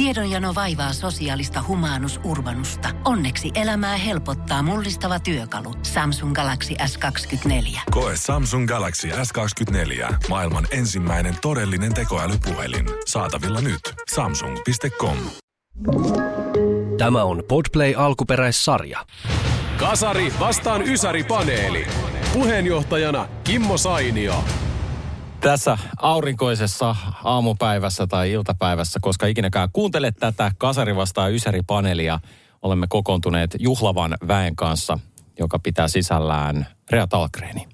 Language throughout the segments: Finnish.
Tiedonjano vaivaa sosiaalista humanus urbanusta. Onneksi elämää helpottaa mullistava työkalu. Samsung Galaxy S24. Koe Samsung Galaxy S24. Maailman ensimmäinen todellinen tekoälypuhelin. Saatavilla nyt. Samsung.com. Tämä on Podplay alkuperäissarja. Kasari vastaan Ysäri-paneeli. Puheenjohtajana Kimmo Sainio. Tässä aurinkoisessa aamupäivässä tai iltapäivässä, koska ikinäkään kuuntelet tätä Kasari vastaa Ysäri-paneelia, olemme kokoontuneet juhlavan väen kanssa, joka pitää sisällään Rea Talkreeni.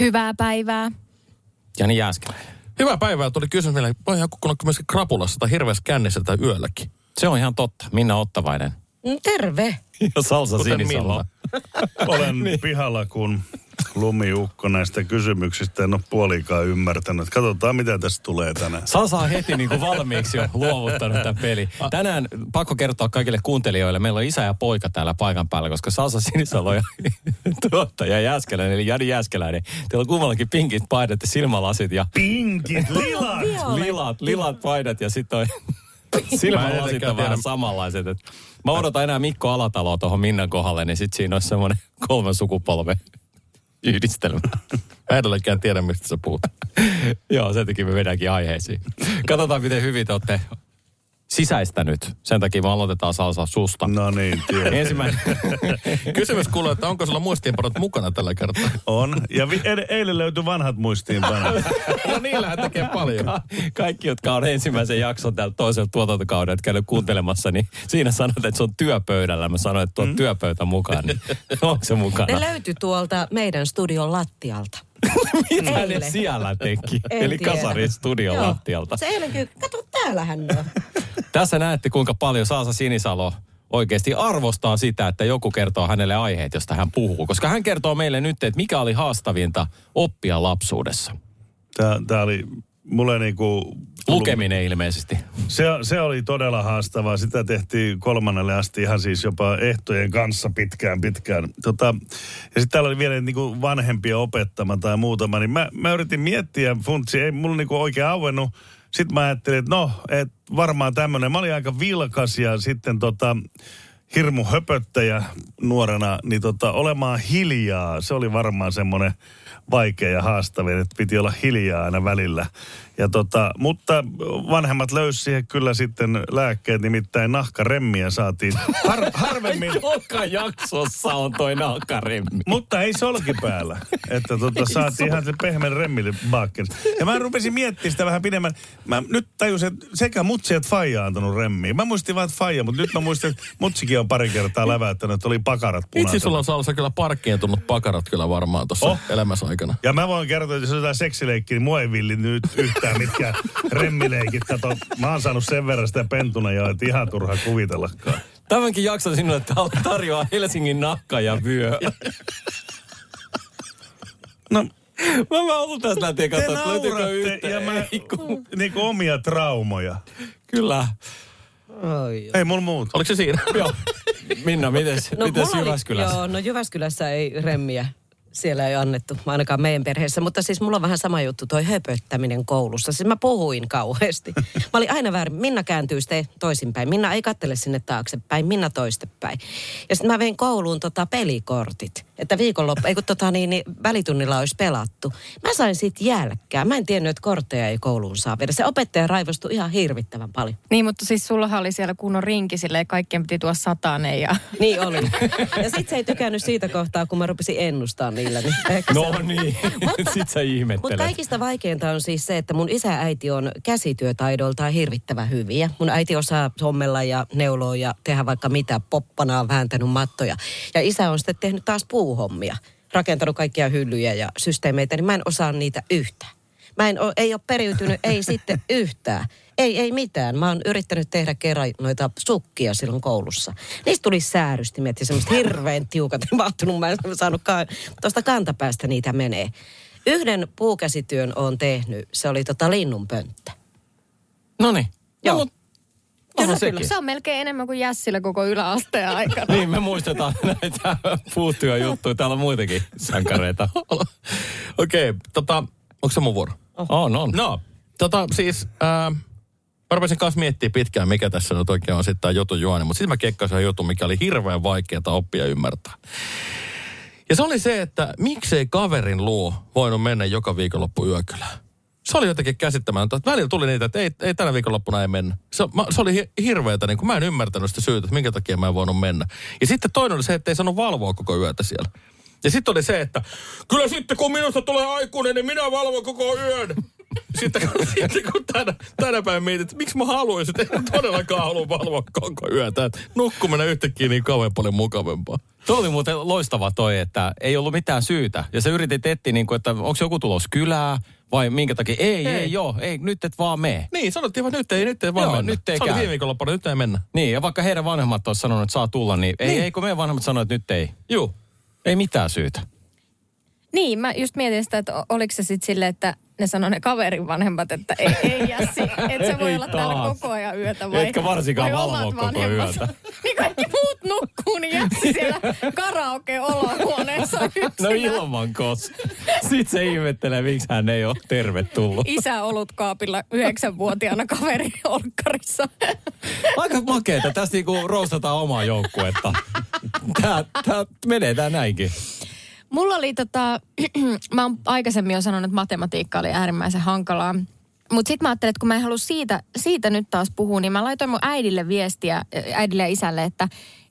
Hyvää päivää. Jani Jääskeläinen. Hyvää päivää. Tuli kysymys meille, voi ihan kukkuna myöskin krapulassa tai hirveässä kännissä tai yölläkin. Se on ihan totta. Minna Ottavainen. Mm, Terve. Ja Salsa Kuten Sinisalo. Olen niin. pihalla, kun lumiukko näistä kysymyksistä en ole puolikaan ymmärtänyt. Katsotaan, mitä tästä tulee tänään. Salsa on heti niin kuin valmiiksi jo luovuttanut tämän peli. Tänään pakko kertoa kaikille kuuntelijoille, meillä on isä ja poika täällä paikan päällä, koska Salsa Sinisalo ja tuottaja Jääskeläinen, eli Jani Jääskeläinen. Teillä on kummallakin pinkit paidat ja silmälasit ja Pinkit, lilat! lilat, lilat paidat ja sitten en silmälasit on vähän samanlaiset. Et mä odotan enää Mikko Alataloa tuohon Minnan kohdalle, niin sitten siinä olisi semmoinen kolmen sukupolven yhdistelmä. Mä edelleenkään tiedä, mistä sä puhut. Joo, sen takia me vedäänkin aiheisiin. Katsotaan, miten hyvin te olette sisäistänyt. Sen takia me aloitetaan Salsa susta. No niin. Ensimmäinen, Kysymys kuuluu, että onko sulla muistiinpanot mukana tällä kertaa? On. Ja vi- ed- eilen löytyi vanhat muistiinpanot. No niillähän tekee paljon. Ka- kaikki, jotka on ensimmäisen jakson täällä toisella tuotantokaudelta käynyt kuuntelemassa, niin siinä sanoit, että se on työpöydällä. Mä sanoin, että tuo mm. työpöytä mukaan. Niin onko se mukana? Ne löytyi tuolta meidän studion lattialta. Mitä ne eilen. siellä teki? En Eli tiedä. Kasarin studion lattialta. Se eilen kyllä, kato täällähän ne on. Tässä näette, kuinka paljon Saasa Sinisalo oikeasti arvostaa sitä, että joku kertoo hänelle aiheet, josta hän puhuu. Koska hän kertoo meille nyt, että mikä oli haastavinta oppia lapsuudessa. Tää, tää oli mulle niinku... Lukeminen ilmeisesti. Se, se oli todella haastavaa. Sitä tehtiin kolmannelle asti ihan siis jopa ehtojen kanssa pitkään pitkään. Tota, ja sitten täällä oli vielä niinku vanhempia opettama tai muutama. Niin mä, mä yritin miettiä, funtsi ei mulla niinku oikein auennut. Sitten mä ajattelin, että no, et varmaan tämmöinen. Mä olin aika vilkas ja sitten tota, hirmu höpöttäjä nuorena, niin tota, olemaan hiljaa, se oli varmaan semmoinen vaikea ja haastavin, että piti olla hiljaa aina välillä. Ja tota, mutta vanhemmat löysi siihen kyllä sitten lääkkeet, nimittäin nahkaremmiä saatiin har, harvemmin, Joka jaksossa on toi nahkaremmi. mutta ei solki päällä. Että tota, saatiin ihan se pehmeän remmille. Ja mä rupesin miettimään sitä vähän pidemmän. Mä nyt tajusin, että sekä mutsi että faija on antanut remmiä. Mä muistin vaan, että faija, mutta nyt mä muistin, että mutsikin on pari kertaa läväyttänyt, että oli pakarat punaisena. Itse sulla on salsa kyllä parkkiintunut pakarat kyllä varmaan tuossa Oh. elämässä aikana. Ja mä voin kertoa, että jos on jotain seksileikki, niin mua ei villi nyt yhtään mitkään remmileikit. Kato, mä oon saanut sen verran sitä pentuna jo, että ihan turha kuvitellakaan. Tämänkin jakson sinulle tar- tarjoaa Helsingin nahka ja vyö. No, Mä mä oon tästä lähtien katsoa, että löytyykö yhtä. ja mä, niinku omia traumoja. Kyllä. Oi, Ei mulla muuta. Oliko se siinä? Joo. Minna, mites, no, mites mulla oli- Jyväskylässä? Joo, no Jyväskylässä ei remmiä siellä ei annettu, ainakaan meidän perheessä. Mutta siis mulla on vähän sama juttu, toi höpöttäminen koulussa. Siis mä puhuin kauheasti. Mä olin aina väärin. Minna kääntyy sitten toisinpäin. Minna ei kattele sinne taaksepäin, Minna toistepäin. Ja sitten mä vein kouluun tota pelikortit. Että viikonloppu, ei kun tota niin, niin välitunnilla olisi pelattu. Mä sain siitä jälkää. Mä en tiennyt, että kortteja ei kouluun saa viedä. Se opettaja raivostui ihan hirvittävän paljon. Niin, mutta siis sullahan oli siellä kunnon rinki silleen, kaikkien piti tuoda satanen ja... Niin oli. Ja sit se ei tykännyt siitä kohtaa, kun mä rupesin ennustaa niillä. Niin ehkä se- No niin, sit sä Mutta ihmettelet. kaikista vaikeinta on siis se, että mun isä ja äiti on käsityötaidoiltaan hirvittävän hyviä. Mun äiti osaa sommella ja neuloa ja tehdä vaikka mitä, poppana on vääntänyt mattoja. Ja isä on sitten tehnyt taas puuhommia, rakentanut kaikkia hyllyjä ja systeemeitä, niin mä en osaa niitä yhtään. Mä en oo, ei ole periytynyt, ei sitten yhtään. Ei, ei mitään. Mä oon yrittänyt tehdä kerran noita sukkia silloin koulussa. Niistä tuli säärystimet ja semmoista hirveän tiukat mahtunut. Mä en saanut ka- tuosta kantapäästä niitä menee. Yhden puukäsityön on tehnyt. Se oli tota linnunpönttö. No niin. Joo. No, mutta onhan Kyllä. Se on melkein enemmän kuin Jässillä koko yläasteen aikana. Niin, me muistetaan näitä puuttuja juttuja. Täällä on muitakin sankareita. Okei, okay, tota, onko se mun vuoro? On, on. No, tota siis, ää, Mä rupesin kanssa miettimään pitkään, mikä tässä nyt oikein on sitten tämä jutun juoni, mutta sitten mä kekkasin jutun, mikä oli hirveän vaikeaa oppia ymmärtää. Ja se oli se, että miksei kaverin luo voinut mennä joka viikonloppu yökylään. Se oli jotenkin käsittämätöntä. Välillä tuli niitä, että ei, ei tänä viikonloppuna ei mennä. Se, mä, se oli hi- hirveätä, niin kun mä en ymmärtänyt sitä syytä, että minkä takia mä en voinut mennä. Ja sitten toinen oli se, että ei saanut valvoa koko yötä siellä. Ja sitten oli se, että kyllä sitten kun minusta tulee aikuinen, niin minä valvon koko yön. Sitten kun, sitten kun tänä, tänä päivänä mietit, että miksi mä haluaisin, että en todellakaan halua valvoa koko yötä. Että nukkuminen yhtäkkiä niin kauhean paljon mukavampaa. Tuo oli muuten loistava toi, että ei ollut mitään syytä. Ja sä yritit etsiä, niin kuin, että onko joku tulos kylää vai minkä takia. Ei, ei, Ei. ei joo, ei, nyt et vaan mee. Niin, sanottiin vaan nyt ei, nyt ei vaan Joo, mennä. nyt ei Se oli käy. viime viikonloppuna, nyt ei mennä. Niin, ja vaikka heidän vanhemmat olisi sanonut, että saa tulla, niin, ei, Niin. ei kun meidän vanhemmat sanoivat, että nyt ei. Juu. Ei mitään syytä. Niin, mä just mietin sitä, että oliko se sitten silleen, että ne sanoi ne kaverin vanhemmat, että ei, ei Jassi, että se voi Ei olla täällä taas. koko ajan yötä. Vai, Etkä varsinkaan vai valvo omat koko vanhemmat. yötä. niin kaikki muut nukkuu, niin Jassi siellä karaoke-olohuoneessa yksinä. No ilman kos. Sitten se ihmettelee, miksi hän ei ole tervetullut. Isä olutkaapilla yhdeksänvuotiaana kaverin olkkarissa. Aika makeeta. Tästä niinku roustataan omaa joukkuetta. Tää, tää menee tää näinkin. Mulla oli tota, mä oon aikaisemmin jo sanonut, että matematiikka oli äärimmäisen hankalaa. Mutta sitten mä ajattelin, että kun mä en halua siitä, siitä nyt taas puhua, niin mä laitoin mun äidille viestiä, äidille ja isälle, että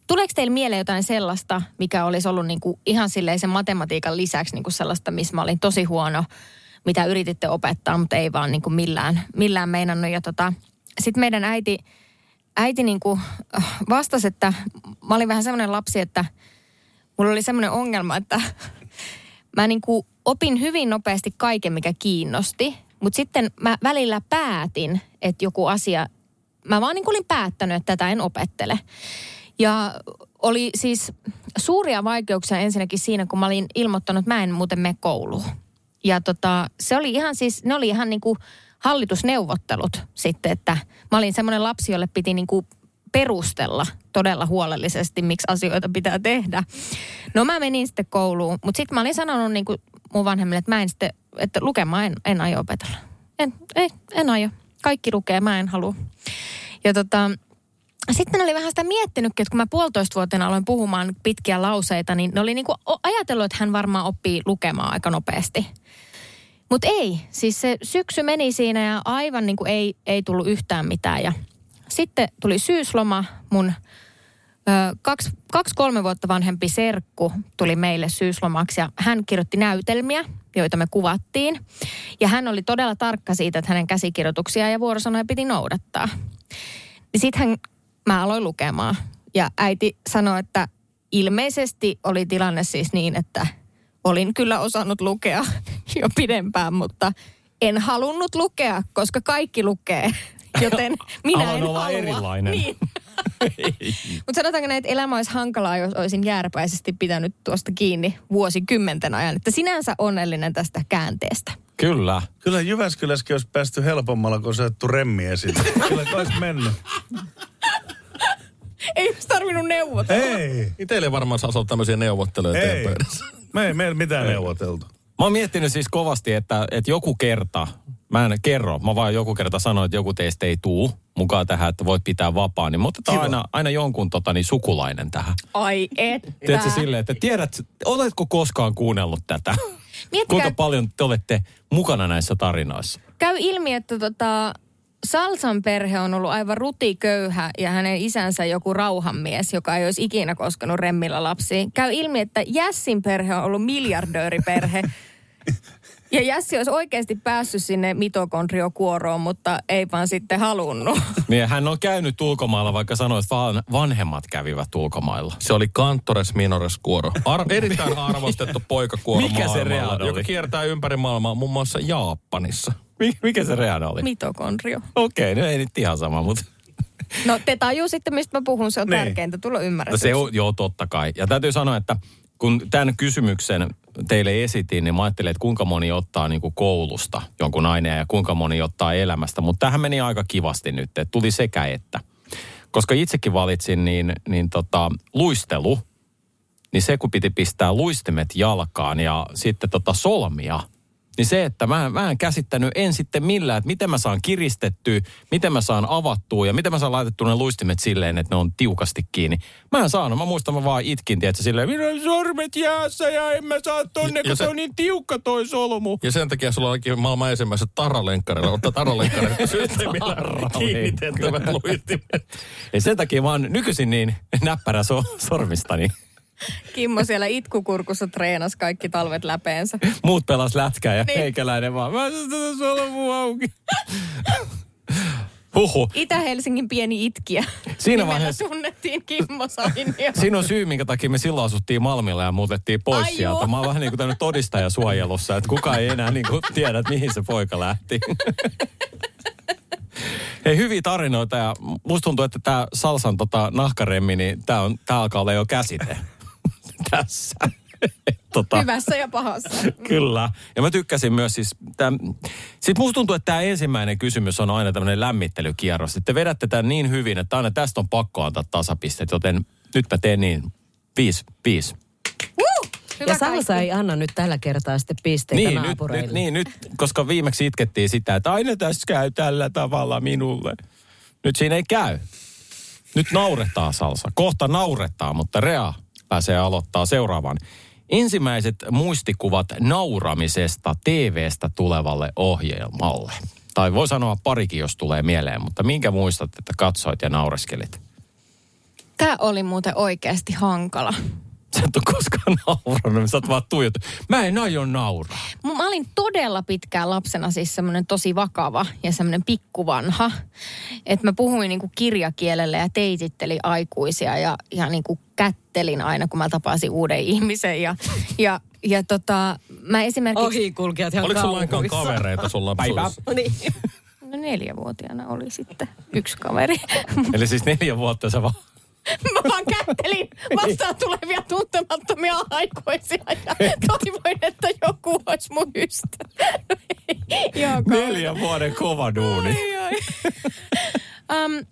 tuleeko teille mieleen jotain sellaista, mikä olisi ollut niinku ihan silleen sen matematiikan lisäksi niinku sellaista, missä mä olin tosi huono, mitä yrititte opettaa, mutta ei vaan niinku millään, millään meinannut. Ja tota, sitten meidän äiti, äiti niinku äh, vastasi, että mä olin vähän semmoinen lapsi, että mulla oli semmoinen ongelma, että mä niin kuin opin hyvin nopeasti kaiken, mikä kiinnosti. Mutta sitten mä välillä päätin, että joku asia, mä vaan niin kuin olin päättänyt, että tätä en opettele. Ja oli siis suuria vaikeuksia ensinnäkin siinä, kun mä olin ilmoittanut, että mä en muuten mene kouluun. Ja tota, se oli ihan siis, ne oli ihan niin kuin hallitusneuvottelut sitten, että mä olin semmoinen lapsi, jolle piti niin kuin perustella todella huolellisesti, miksi asioita pitää tehdä. No mä menin sitten kouluun, mutta sitten mä olin sanonut niin kuin mun vanhemmille, että mä en sitten, että lukemaan en, en aio opetella. En, ei, en aio. Kaikki lukee, mä en halua. Ja tota, sitten oli vähän sitä miettinytkin, että kun mä puolitoistavuotiaana aloin puhumaan pitkiä lauseita, niin ne oli niinku o- ajatellut, että hän varmaan oppii lukemaan aika nopeasti. Mutta ei, siis se syksy meni siinä ja aivan niin kuin ei, ei tullut yhtään mitään. Ja sitten tuli syysloma, mun ö, kaksi, kaksi kolme vuotta vanhempi serkku tuli meille syyslomaksi ja hän kirjoitti näytelmiä, joita me kuvattiin. Ja hän oli todella tarkka siitä, että hänen käsikirjoituksia ja vuorosanoja piti noudattaa. Niin sitten mä aloin lukemaan ja äiti sanoi, että ilmeisesti oli tilanne siis niin, että olin kyllä osannut lukea jo pidempään, mutta en halunnut lukea, koska kaikki lukee. Joten minä Alan en olla halua. erilainen. Niin. Mutta sanotaanko näin, että elämä olisi hankalaa, jos olisin jääräpäisesti pitänyt tuosta kiinni vuosikymmenten ajan. Että sinänsä onnellinen tästä käänteestä. Kyllä. Kyllä Jyväskylässäkin olisi päästy helpommalla, kun otettu remmi esille. Kyllä olisi mennyt. Ei olisi tarvinnut neuvotella. Ei, Teille varmaan saa olla tämmöisiä neuvotteluja ei. teidän pöydässä. Me ei meillä mitään neuvoteltu. Mä oon miettinyt siis kovasti, että, että joku kerta, mä en kerro, mä vaan joku kerta sanoin, että joku teistä ei tuu mukaan tähän, että voit pitää vapaa, niin mutta Kiva. aina, aina jonkun tota, niin sukulainen tähän. Ai että. Tiedätkö silleen, että tiedät, oletko koskaan kuunnellut tätä? Miettikää, Kuinka paljon te olette mukana näissä tarinoissa? käy ilmi, että tota, Salsan perhe on ollut aivan rutiköyhä ja hänen isänsä joku rauhanmies, joka ei olisi ikinä koskenut remmillä lapsiin. Käy ilmi, että Jässin perhe on ollut miljardööriperhe. Ja Jässi olisi oikeasti päässyt sinne mitokondriokuoroon, mutta ei vaan sitten halunnut. Niin hän on käynyt ulkomailla, vaikka sanoi, että van, vanhemmat kävivät ulkomailla. Se oli Cantores Minores kuoro. Ar- erittäin arvostettu poikakuoro Mikä se Real oli? Joka kiertää ympäri maailmaa, muun muassa Japanissa. Mikä, mikä se reana oli? Mitokondrio. Okei, okay, no ei nyt ihan sama, mutta... No te tajuu sitten, mistä mä puhun. Se on Niin. tärkeintä tulla No ymmärretyksi. se on, joo, totta kai. Ja täytyy sanoa, että kun tämän kysymyksen teille esitin, niin mä ajattelin, että kuinka moni ottaa niin kuin koulusta jonkun aineen ja kuinka moni ottaa elämästä. Mutta tähän meni aika kivasti nyt, että tuli sekä että. Koska itsekin valitsin, niin, niin tota, luistelu, niin se kun piti pistää luistimet jalkaan ja sitten tota solmia niin se, että mä, mä en käsittänyt en sitten millään, että miten mä saan kiristettyä, miten mä saan avattua ja miten mä saan laitettua ne luistimet silleen, että ne on tiukasti kiinni. Mä en saanut, mä muistan mä vaan itkin, tiedätkö, silleen, minä on sormet jäässä ja en mä saa tonne, Ja- ja kun se, se- on niin tiukka toi solmu. Ja sen takia sulla onkin maailman ensimmäiset taralenkkarilla, ottaa taralenkkarilla systeemillä kiinnitettävät luistimet. Ja sen takia mä oon nykyisin niin näppärä so, sormistani. Kimmo siellä itkukurkussa treenas kaikki talvet läpeensä. Muut pelas lätkää ja Niin. meikäläinen vaan, mä tätä solmua auki. Huhu. Itä-Helsingin pieni itkiä. Siinä Nimellä vaiheessa- tunnettiin Kimmo Sainio. Siinä on syy, minkä takia me silloin asuttiin Malmilla ja muutettiin pois Ai sieltä. juu. Mä oon vähän niin kuin tämmöinen todistajasuojelussa, että kukaan ei enää niin kuin tiedä, että mihin se poika lähti. Hei, hyviä tarinoita ja musta tuntuu, että tämä Salsan tota, nahkaremmi, niin tämä alkaa olla jo käsite tässä. tota, Hyvässä ja pahassa. Kyllä. Ja mä tykkäsin myös siis, täm, sit musta tuntuu, että tämä ensimmäinen kysymys on aina tämmöinen lämmittelykierros. Sitten te vedätte tämän niin hyvin, että aina tästä on pakko antaa tasapisteet, joten nyt mä teen niin. Viisi, viisi. Woo! Hyvä Ja Salsa kaikki. ei anna nyt tällä kertaa sitten pisteitä Niin nyt, naapureille. nyt, niin, nyt, koska viimeksi itkettiin sitä, että aina tässä käy tällä tavalla minulle. Nyt siinä ei käy. Nyt nauretaan salsa. Kohta nauretaan, mutta Rea pääsee aloittaa seuraavan. Ensimmäiset muistikuvat nauramisesta TV-stä tulevalle ohjelmalle. Tai voi sanoa parikin, jos tulee mieleen, mutta minkä muistat, että katsoit ja naureskelit? Tämä oli muuten oikeasti hankala. Sä et ole koskaan naurannut, sä oot vaan tuijottu. Mä en aio nauraa. Mä mä olin todella pitkään lapsena siis semmoinen tosi vakava ja semmoinen pikkuvanha. Että mä puhuin niinku kirjakielellä ja teitittelin aikuisia ja, ja niinku kättelin aina, kun mä tapasin uuden ihmisen. Ja, ja, ja tota, mä esimerkiksi... Ohikulkijat ihan Oliko sulla kauhuissa. kavereita sun lapsuudessa? Niin. No neljävuotiaana oli sitten yksi kaveri. Eli siis neljä vuotta sä vaan Mä vaan kättelin vastaan tulevia tuntemattomia aikuisia ja toivoin, että joku olisi mun ystävä. Neljän vuoden kova duuni. Ai, ai. um,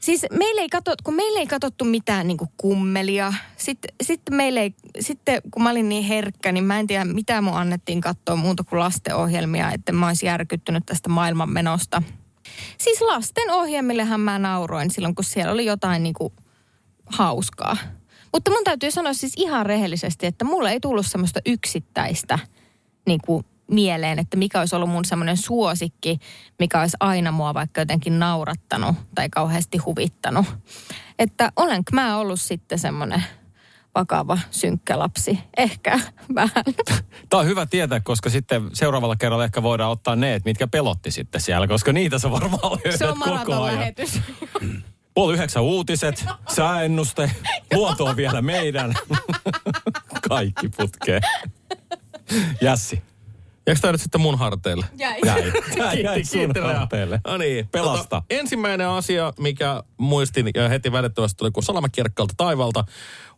siis meillä ei katot, kun meillä ei katsottu mitään niin kummelia. Sitten, sitten, meillä ei, sitten kun mä olin niin herkkä, niin mä en tiedä mitä mun annettiin katsoa muuta kuin lastenohjelmia, että mä olisin järkyttynyt tästä maailmanmenosta. Siis lasten ohjelmillehän mä nauroin silloin, kun siellä oli jotain niin kuin hauskaa. Mutta mun täytyy sanoa siis ihan rehellisesti, että mulle ei tullut semmoista yksittäistä niin kuin mieleen, että mikä olisi ollut mun semmoinen suosikki, mikä olisi aina mua vaikka jotenkin naurattanut tai kauheasti huvittanut. Että olenko mä ollut sitten semmoinen vakava, synkkä lapsi? Ehkä vähän. Tämä on hyvä tietää, koska sitten seuraavalla kerralla ehkä voidaan ottaa ne, että mitkä pelotti sitten siellä, koska niitä sä varmaan löydät Se on koko ajan. lähetys. Puoli yhdeksän uutiset, sääennuste, luonto on vielä meidän. Kaikki putkeen. Jässi. Jääkö tämä nyt sitten mun harteille? Jäi. Jäi. Tää jäi sun Kiitos. harteille. No niin. Pelasta. Tota, ensimmäinen asia, mikä muistin ja heti välittömästi tuli kuin salamakirkkaalta taivalta,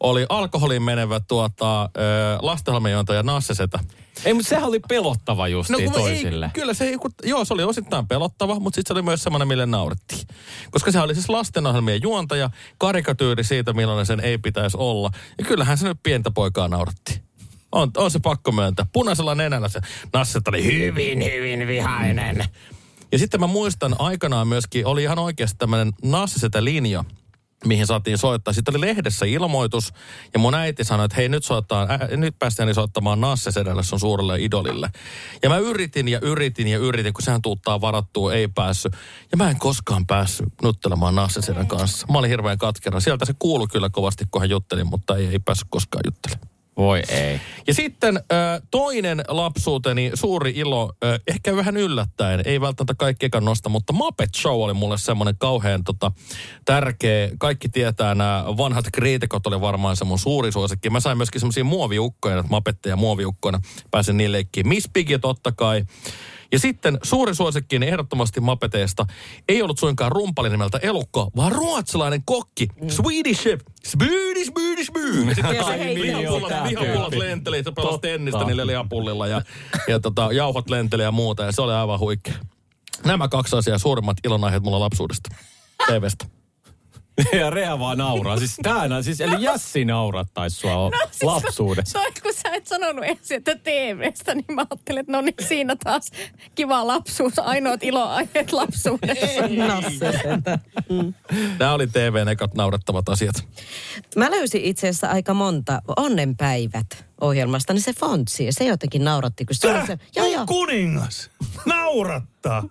oli alkoholiin menevä tuota, lastenhalmejointaja Nassesetä. Ei, mutta sehän oli pelottava justiin kun toisille. Ei, kyllä se, ei- kun- joo, se oli osittain pelottava, mutta sitten se oli myös semmoinen, mille naurettiin. Koska se oli siis lastenohjelmien juontaja, karikatyyri siitä, millainen sen ei pitäisi olla. Ja kyllähän se nyt pientä poikaa nauratti. On, on se pakko myöntää. Punaisella nenällä se Nasset oli hyvin, hyvin vihainen. Ja sitten mä muistan aikanaan myöskin, oli ihan oikeasti tämmöinen Nassesetä linja, mihin saatiin soittaa. Sitten oli lehdessä ilmoitus, ja mun äiti sanoi, että hei nyt, soittaa, ä, nyt päästään soittamaan Nasse sun suurelle idolille. Ja mä yritin ja yritin ja yritin, kun sehän tuuttaa varattua, ei päässyt. Ja mä en koskaan päässyt nuttelemaan Nasse Sedän kanssa. Mä olin hirveän katkera. Sieltä se kuului kyllä kovasti, kun hän jutteli, mutta ei, ei päässyt koskaan juttelemaan. Voi ei. Ja sitten toinen lapsuuteni suuri ilo, ehkä vähän yllättäen, ei välttämättä kaikkiekaan nosta, mutta Muppet Show oli mulle semmoinen kauhean tota, tärkeä. Kaikki tietää nämä vanhat kriitikot oli varmaan se mun suuri suosikki. Mä sain myöskin semmoisia muoviukkoja, näitä Muppetteja muoviukkoina. Pääsin niille leikkiin. Miss Piggy totta kai. Ja sitten suuri suosikki ehdottomasti Mapeteesta ei ollut suinkaan rumpali nimeltä Elukko, vaan ruotsalainen kokki. Swedish Chef. Swedish, Swedish, Swedish. Sitten sitä. vihapullat lenteli, se pelasi tennistä niillä lihapullilla ja, ja tota, jauhot lenteli ja muuta. Ja se oli aivan huikea. Nämä kaksi asiaa suurimmat ilonaiheet mulla lapsuudesta. TVstä. Ja Rea vaan nauraa. Siis tää, siis, eli Jassi naurattaisi sua no, siis lapsuudessa. Toi, kun sä et sanonut ensin, että TV-stä, niin mä ajattelin, että no niin, siinä taas kiva lapsuus. Ainoat iloaiheet lapsuudessa. No se sentä. Mm. Nämä oli TVn ekat naurettavat asiat. Mä löysin itse asiassa aika monta onnenpäivät ohjelmasta, niin se fontsi, ja se jotenkin nauratti, kun se se... Joo, joo. Kuningas! Naurattaa!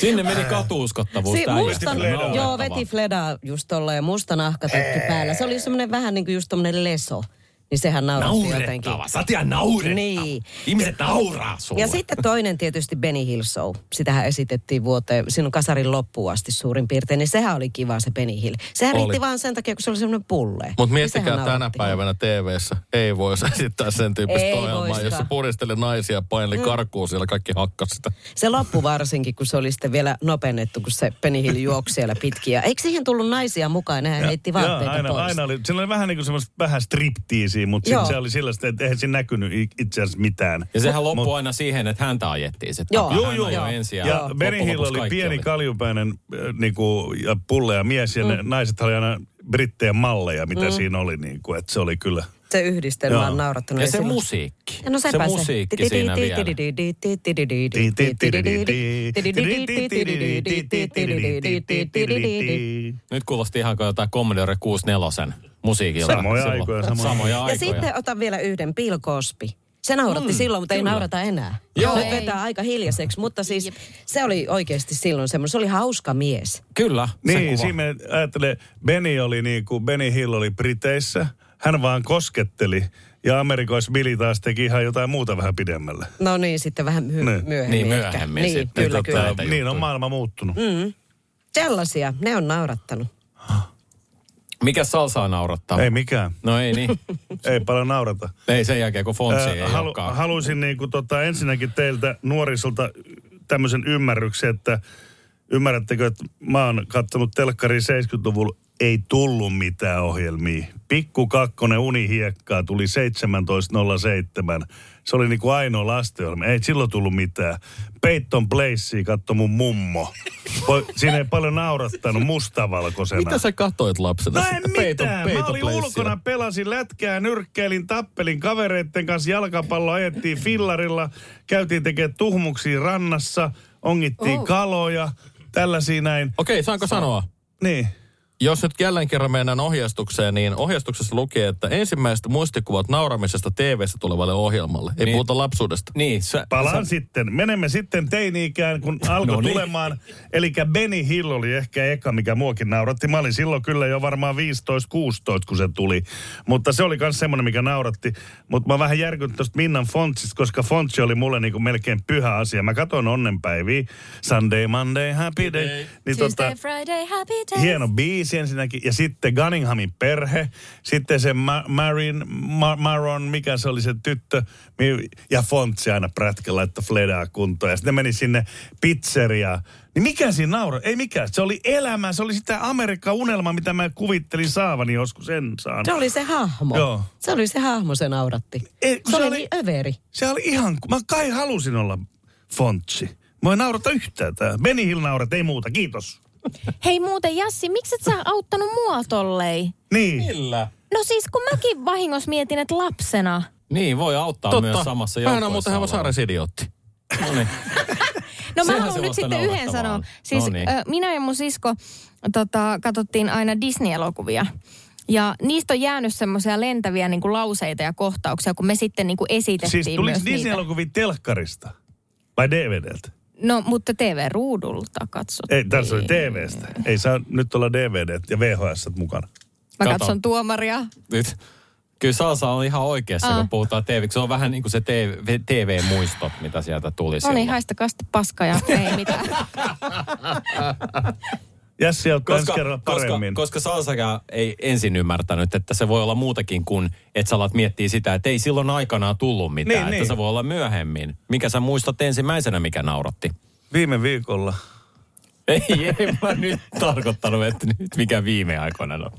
Sinne meni katuuskottavuus. Si- musta, joo, veti Fleda just tolla ja musta nahkatakki päällä. Se oli semmoinen vähän niin kuin just tommonen leso. Niin sehän nauratti jotenkin. Ihan naurettava. Niin. Ihmiset nauraa sulle. Ja sitten toinen tietysti Benny Hill Show. Sitähän esitettiin vuoteen, sinun kasarin loppuun asti suurin piirtein. Niin sehän oli kiva se Benny Hill. Sehän Oli. riitti vaan sen takia, kun se oli semmoinen pulle. Mutta Niin miettikää sehän tänä päivänä TV-ssä. Ei voisi esittää sen tyyppistä Ei ohjelmaa, voisikaan. jossa puristeli naisia ja paineli Mm. karkuun siellä kaikki hakkas sitä. Se loppu varsinkin, kun se oli sitten vielä nopennettu, kun se Benny Hill juoksi siellä pitkin. Ja eikö siihen tullut naisia mukaan? Nehän heitti vaatteita Joo, aina, pois. aina oli, sillä oli vähän niin kuin semmoista vähän striptiisiä, mutta Joo. sit se oli sellaista, että eihän siinä näkynyt itse asiassa mitään. Ja sehän Mut- loppui aina siihen, että häntä ajettiin se Joo. Joo, joo. ajoi ensin ja, Ja loppujen Benny Hill lopuksi oli pieni oli. kaljupäinen äh, niinku, ja pullea mies ja Mm. ne naiset oli aina brittejä malleja, mitä siinä oli. Niinku, että se oli kyllä. Se yhdistelmä Joo. on naurattanut. Ja se silloin- musiikki. Ja no se musiikki siinä vielä. Nyt kuulosti ihan kuin jotain Commodore 64 musiikilla. Samoja silloin. aikoja, samoja. samoja Ja aikoja. sitten otan vielä yhden, Bill Cosby. Se nauratti mm, silloin, mutta ei kyllä. naurata enää. Joo. Nyt Ei. vetää aika hiljaiseksi, mutta siis se oli oikeasti silloin semmoinen, se oli hauska mies. Kyllä, se Niin, siinä me ajattelee, Benny oli niinku, Benny Hill oli Briteissä. Hän vaan kosketteli. Ja Amerikoissa Billy taas teki ihan jotain muuta vähän pidemmälle. No niin, sitten vähän my- Niin. myöhemmin Niin, ehkä. myöhemmin Niin, sitten. kyllä, Tota, kyllä. näitä niin on maailma muuttunut. Mm. Sellaisia, ne on naurattanut. Mikä salsaa naurattaa? Ei mikään. No ei niin. Ei paljon naurata. ei sen jälkeen, kun Fontsi ei Ää, halu, olekaan. haluaisin niinku tota, ensinnäkin teiltä nuorisolta tämmöisen ymmärryksen, että ymmärrättekö, että mä oon katsonut telkkari 70-luvulla, ei tullut mitään ohjelmia. Pikku kakkonen unihiekkaa tuli 17.07. Se oli niinku ainoa lastenohjelma. Ei silloin tullut mitään. Peyton Placea katto mun mummo. Voi- Siinä ei paljon naurattanut mustavalkoisena. Mitä sä katoit lapsena? No en Sitten Peyton- mitään. Mä Peyton olin Placea. ulkona, pelasin lätkää, nyrkkeilin, tappelin kavereitten kanssa jalkapallo, ajettiin fillarilla, käytiin tekemään tuhmuksia rannassa, ongittiin Oh. kaloja, tällaisia näin. Okei, saanko sanoa? Niin. Jos nyt jälleen kerran mennään ohjeistukseen, niin ohjeistuksessa lukee, että ensimmäiset muistikuvat nauramisesta TV-stä tulevalle ohjelmalle. Ei Niin. puhuta lapsuudesta. Niin, sä, Palaan sä, sitten. Menemme sitten teini-ikään, kun alkoi No niin. tulemaan. Eli Benny Hill oli ehkä eka, mikä muakin nauratti. Mä olin silloin kyllä jo varmaan 15-16, kun se tuli. Mutta se oli myös semmoinen, mikä nauratti. Mutta mä vähän järkytin tuosta Minnan Fontsista, koska Fontsi oli mulle niinku melkein pyhä asia. Mä katsoin onnenpäiviä. Sunday, Monday, Happy Day. Niin Tuesday, Friday, happy day. Hieno biisi ensinnäkin. Ja sitten Gunninghamin perhe. Sitten se Ma- Marin, Ma- Maron, mikä se oli se tyttö. Ja Fontsi aina prätkä laittoi Fledaa kuntoon. Ja sitten meni sinne pizzeriaan. Niin mikä siinä naura? Ei mikään. Se oli elämä. Se oli sitä Amerikka-unelma, mitä mä kuvittelin saavani joskus en saan. Se oli se hahmo. Joo. Se oli se hahmo, se nauratti. Ei, se, se oli oli- niin överi. Se oli ihan... Mä kai halusin olla Fontsi. Mä en naurata yhtään tää. Benny Hill naurat, ei muuta. Kiitos. Hei muuten Jassi, miksi et sä auttanut mua tollei? Niin. Millä? No siis kun mäkin vahingossa mietin, että lapsena. Niin, voi auttaa myös samassa Hän on joukkueessa muuten aivan saares idiootti. No niin. No mä haluan nyt sitten yhden sanoa. Siis No niin. ö, minä ja mun sisko tota, katsottiin aina Disney-elokuvia. Ja niistä on jäänyt semmoisia lentäviä niin kuin lauseita ja kohtauksia, kun me sitten niin kuin esitettiin Siis tuliko myös niitä. Disney-elokuvia telkkarista? Vai DVDltä? No, mutta TV-ruudulta katsottiin. Ei, tässä oli TVstä. Ei saa nyt olla DVD ja VHS mukana. Mä Kato. katson tuomaria. Nyt. Kyllä Salsa on ihan oikeassa, Aa. kun puhutaan TV. Se on vähän niin kuin se TV, TV-muistot, mitä sieltä tuli No niin, haistakaa sitten paska ja ei mitään. Jässi ensi Koska, koska, paremmin. koska Salsakaan ei ensin ymmärtänyt, että se voi olla muutakin kuin, että sä alat miettiä sitä, että ei silloin aikanaan tullut mitään. Niin, että niin. se voi olla myöhemmin. Mikä sä muistat ensimmäisenä, mikä nauratti? Viime viikolla. Ei, ei mä nyt tarkoittanut, että nyt mikä viime aikoina on.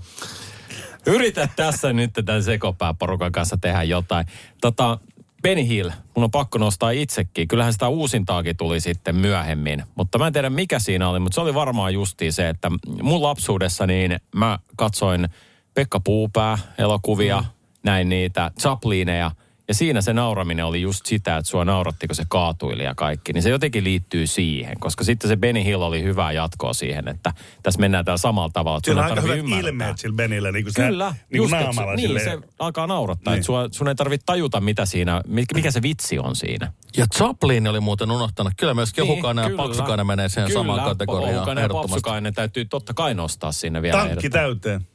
Yritä tässä nyt tämän sekopääporukan kanssa tehdä jotain. Tota, Benny Hill, mun on pakko nostaa itsekin. Kyllähän sitä uusintaakin tuli sitten myöhemmin. Mutta mä en tiedä mikä siinä oli, mutta se oli varmaan justiin se, että mun lapsuudessa niin mä katsoin Pekka Puupää elokuvia, mm. näin niitä, Chaplineja. Ja siinä se nauraminen oli just sitä, että sua nauratti, kun se kaatuili ja kaikki. Niin se jotenkin liittyy siihen, koska sitten se Benny Hill oli hyvää jatkoa siihen, että tässä mennään täällä samalla tavalla. että sun Sillä on aika hyvät ymmärtää. ilmeet sillä Benillä, niin kuin Kyllä, se, niin kuin just, naamalla se, niin, silleen. se alkaa naurattaa. Niin. Että sua, sun ei tarvitse tajuta, mitä siinä, mi- mikä se vitsi on siinä. Ja Chaplin oli muuten unohtanut. Kyllä myös Kehukainen ja Niin, kyllä. Paksukainen menee siihen Kyllä, samaan kategoriaan. Kehukainen ja. Papsukainen täytyy totta kai nostaa sinne vielä. Tankki täyteen.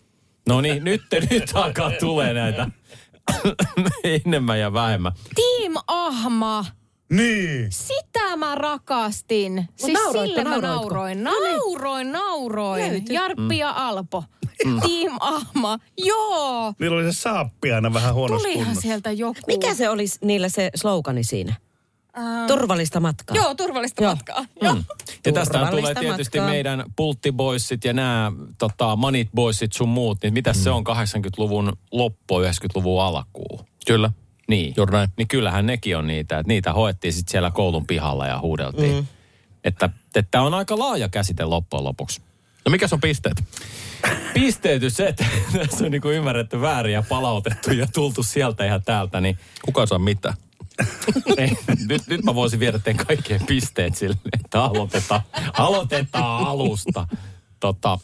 No niin, nyt, nyt alkaa tulee näitä enemmän ja vähemmän. Team Ahma. Niin. Sitä mä rakastin. Siis nauroitko, sille mä nauroin. Nauroin, nauroin. Löytyi. Jarppi ja Alpo. Team Ahma. Joo. Niillä oli se saappi aina vähän huonossa Tulihan kunnossa. sieltä joku. Mikä se olisi niillä se slogani siinä? Ähm, Turvallista matkaa. Joo, turvallista Joo. matkaa. Joo. Ja tästä tulee tietysti matkaa. meidän pulttiboissit ja nämä tota, manit boissit sun muut. Niin mitä se on 80-luvun loppu, 90-luvun alkuun? Kyllä. Niin. Juuri näin. Niin kyllähän nekin on niitä, että niitä hoettiin sitten siellä koulun pihalla ja huudeltiin. Mm. Että tämä on aika laaja käsite loppujen lopuksi. No mikä on pisteet? Pisteytys se, että tässä on niinku ymmärretty väärin ja palautettu ja tultu sieltä ja täältä, niin Kuka saa mitä? Ei, nyt, nyt mä voisin viedä teidän kaikkien pisteet sille, että aloitetaan, aloitetaan alusta. Tota,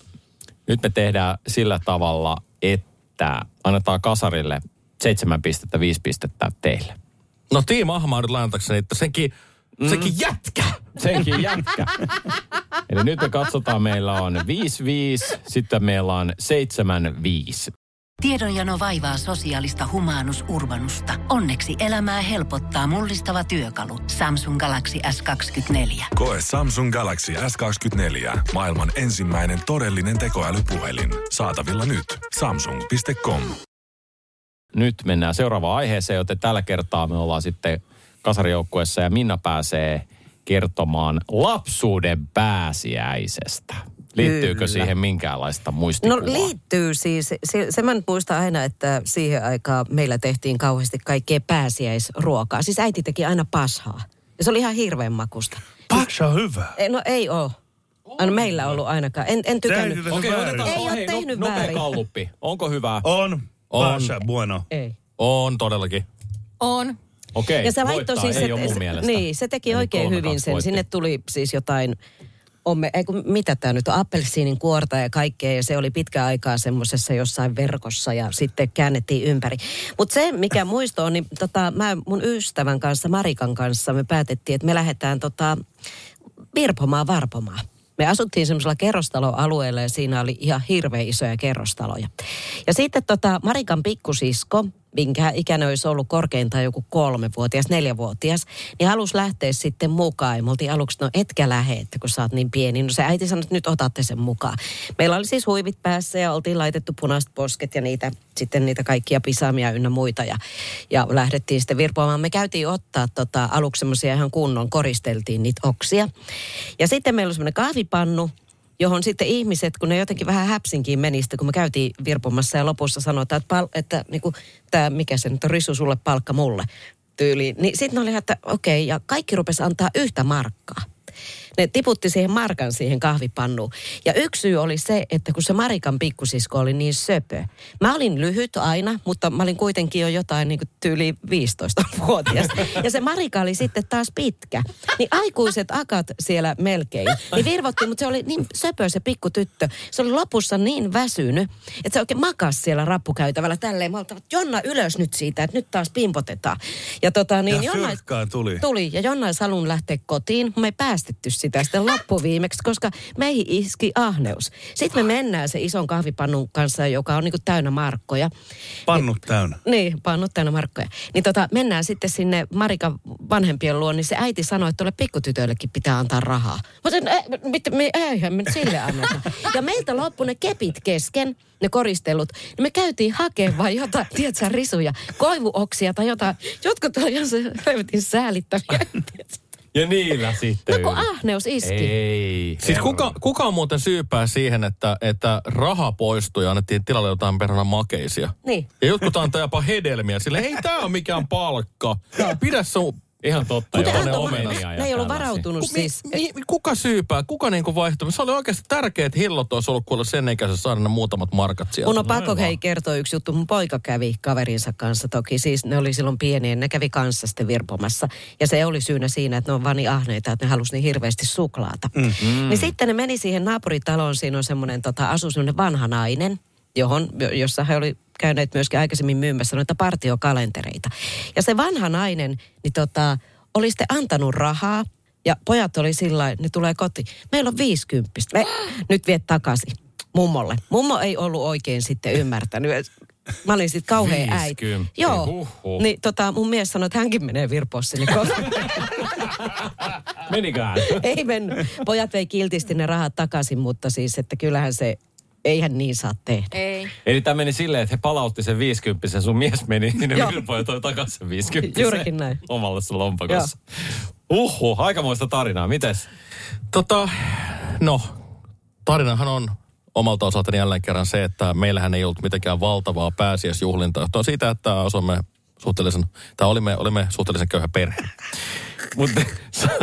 nyt me tehdään sillä tavalla, että annetaan kasarille seitsemän pistettä, viisi pistettä teille. No Tiim Ahmaudin lainatakseni, että senkin, mm. senkin jätkä. Senkin jätkä. Eli nyt me katsotaan, meillä on 5-5, sitten meillä on 7-5. Tiedonjano vaivaa sosiaalista humanus urbanusta. Onneksi elämää helpottaa mullistava työkalu. Samsung Galaxy S24. Koe Samsung Galaxy S24. Maailman ensimmäinen todellinen tekoälypuhelin. Saatavilla nyt. Samsung.com. Nyt mennään seuraavaan aiheeseen, joten tällä kertaa me ollaan sitten kasarijoukkueessa ja Minna pääsee kertomaan lapsuuden pääsiäisestä. Liittyykö Kyllä. siihen minkäänlaista No muistikuvaa? liittyy siis, se, se mä nyt muistan aina, että siihen aikaan meillä tehtiin kauheasti kaikkea pääsiäisruokaa. Siis äiti teki aina pashaa. Ja se oli ihan hirveän makusta. Paksa on hyvä. Ei, No ei oo. Aina meillä ollut ainakaan. En, en tykännyt. Okei, Väärin. otetaan Ei hei, no- tehnyt nopea väärin. kalluppi. Onko hyvä? On. On. Pasha bueno. Ei. On todellakin. On. Okei, Ja se laittoi voittaa siis, ei ole mun se, mielestä. niin, se teki Eli oikein 3-2 hyvin sen. voitti. Sinne tuli siis jotain, omme, ei kun, mitä tämä nyt on, appelsiinin kuorta ja kaikkea. Ja se oli pitkä aikaa semmoisessa jossain verkossa ja sitten käännettiin ympäri. Mutta se, mikä muisto on, niin tota, mä mun ystävän kanssa, Marikan kanssa, me päätettiin, että me lähdetään tota, virpomaan varpomaan. Me asuttiin semmoisella kerrostaloalueella ja siinä oli ihan hirveän isoja kerrostaloja. Ja sitten tota Marikan pikkusisko, minkä ikäinen olisi ollut korkeintaan joku kolmevuotias, neljävuotias, niin halusi lähteä sitten mukaan. Me oltiin aluksi, no etkä lähde, että kun sä oot niin pieni. No se äiti sanoi, että nyt otatte sen mukaan. Meillä oli siis huivit päässä ja oltiin laitettu punaiset posket ja niitä, sitten niitä kaikkia pisaamia ynnä muita. Ja, ja lähdettiin sitten virpoamaan. Me käytiin ottaa tota, aluksi semmoisia ihan kunnon, koristeltiin niitä oksia. Ja sitten meillä oli semmoinen kahvipannu, johon sitten ihmiset, kun ne jotenkin vähän häpsinkin meni, sitten kun me käytiin virpomassa ja lopussa sanotaan, että, pal- että niinku, tämä, mikä se nyt on, risu sulle, palkka mulle tyyliin. Niin sitten oli, että okei, ja kaikki rupesi antaa yhtä markkaa. Ne tiputti siihen markan siihen kahvipannuun. Ja yksi syy oli se, että kun se Marikan pikkusisko oli niin söpö. Mä olin lyhyt aina, mutta mä olin kuitenkin jo jotain niin kuin tyyli 15-vuotias. Ja se Marika oli sitten taas pitkä. Niin aikuiset akat siellä melkein. Niin virvotti, mutta se oli niin söpö se pikkutyttö. Se oli lopussa niin väsynyt, että se oikein makas siellä rappukäytävällä tälleen. Mä olin, että Jonna ylös nyt siitä, että nyt taas pimpotetaan. Ja tota niin, Ja Jonna- tuli. Tuli ja Jonna halunnut lähteä kotiin. Me ei päästetty sitä sitten loppuviimeksi, koska meihin iski ahneus. Sitten me mennään se ison kahvipannun kanssa, joka on niinku täynnä markkoja. Pannut täynnä. Niin, pannut täynnä markkoja. Niin tota, mennään sitten sinne Marikan vanhempien luo, niin se äiti sanoi, että tuolle pikkutytöillekin pitää antaa rahaa. Mä sanoin, "Ei, mit, me, eihän me sille anneta. Ja meiltä loppui ne kepit kesken, ne koristelut. Niin me käytiin hakemaan jotain, tiedätkö, risuja, koivuoksia tai jotain. Jotkut oli ihan se säälittäviä. Ja niillä sitten. No kun ahneus iski. Ei. Siis kuka, kuka on muuten syypää siihen, että, että raha poistui ja annettiin tilalle jotain perhana makeisia? Niin. Ja jotkut antaa jopa hedelmiä sille, ei tää on mikään palkka. Pidä sun... Ihan totta. Mutta antoi- omenia ja ne ei ollut varautunut Ku, mi, siis. mi, kuka syypää? Kuka niinku vaihtoi? Se oli oikeasti tärkeät hillot olisi ollut kuulla sen ikäisessä saada ne muutamat markat sieltä. Mun on pakko hei kertoa yksi juttu. Mun poika kävi kaverinsa kanssa toki. Siis ne oli silloin pieniä. Ne kävi kanssa sitten virpomassa. Ja se oli syynä siinä, että ne on vaan niin ahneita, että ne halusi niin hirveästi suklaata. Mm. Niin sitten ne meni siihen naapuritaloon. Siinä on semmoinen, tota, asui semmoinen vanha nainen, johon, jo- jossa he oli käyneet myöskin aikaisemmin myymässä noita partiokalentereita. Ja se vanha nainen, niin tota, oli sitten antanut rahaa. Ja pojat oli sillä ne tulee kotiin. Meillä on 50. Me, nyt viet takaisin mummolle. Mummo ei ollut oikein sitten ymmärtänyt. Mä olin sitten kauhean äiti. 50, Joo. huhhuh. Niin tota, mun mies sanoi, että hänkin menee virpoa sinne kotiin. Menikään. ei mennyt. Pojat vei kiltisti ne rahat takaisin, mutta siis, että kyllähän se, eihän niin saa tehdä. Ei. Eli tämä meni silleen, että he palautti sen 50 sun mies meni sinne ja toi takaisin sen 50 Juurikin näin. Omalle sun lompakossa. Uhu, aikamoista tarinaa. Mites? Tota, no, tarinahan on omalta osaltani jälleen kerran se, että meillähän ei ollut mitenkään valtavaa pääsiäisjuhlintaa. Johtuen siitä, että asumme suhteellisen, tai olimme, olimme suhteellisen köyhä perhe. Mutta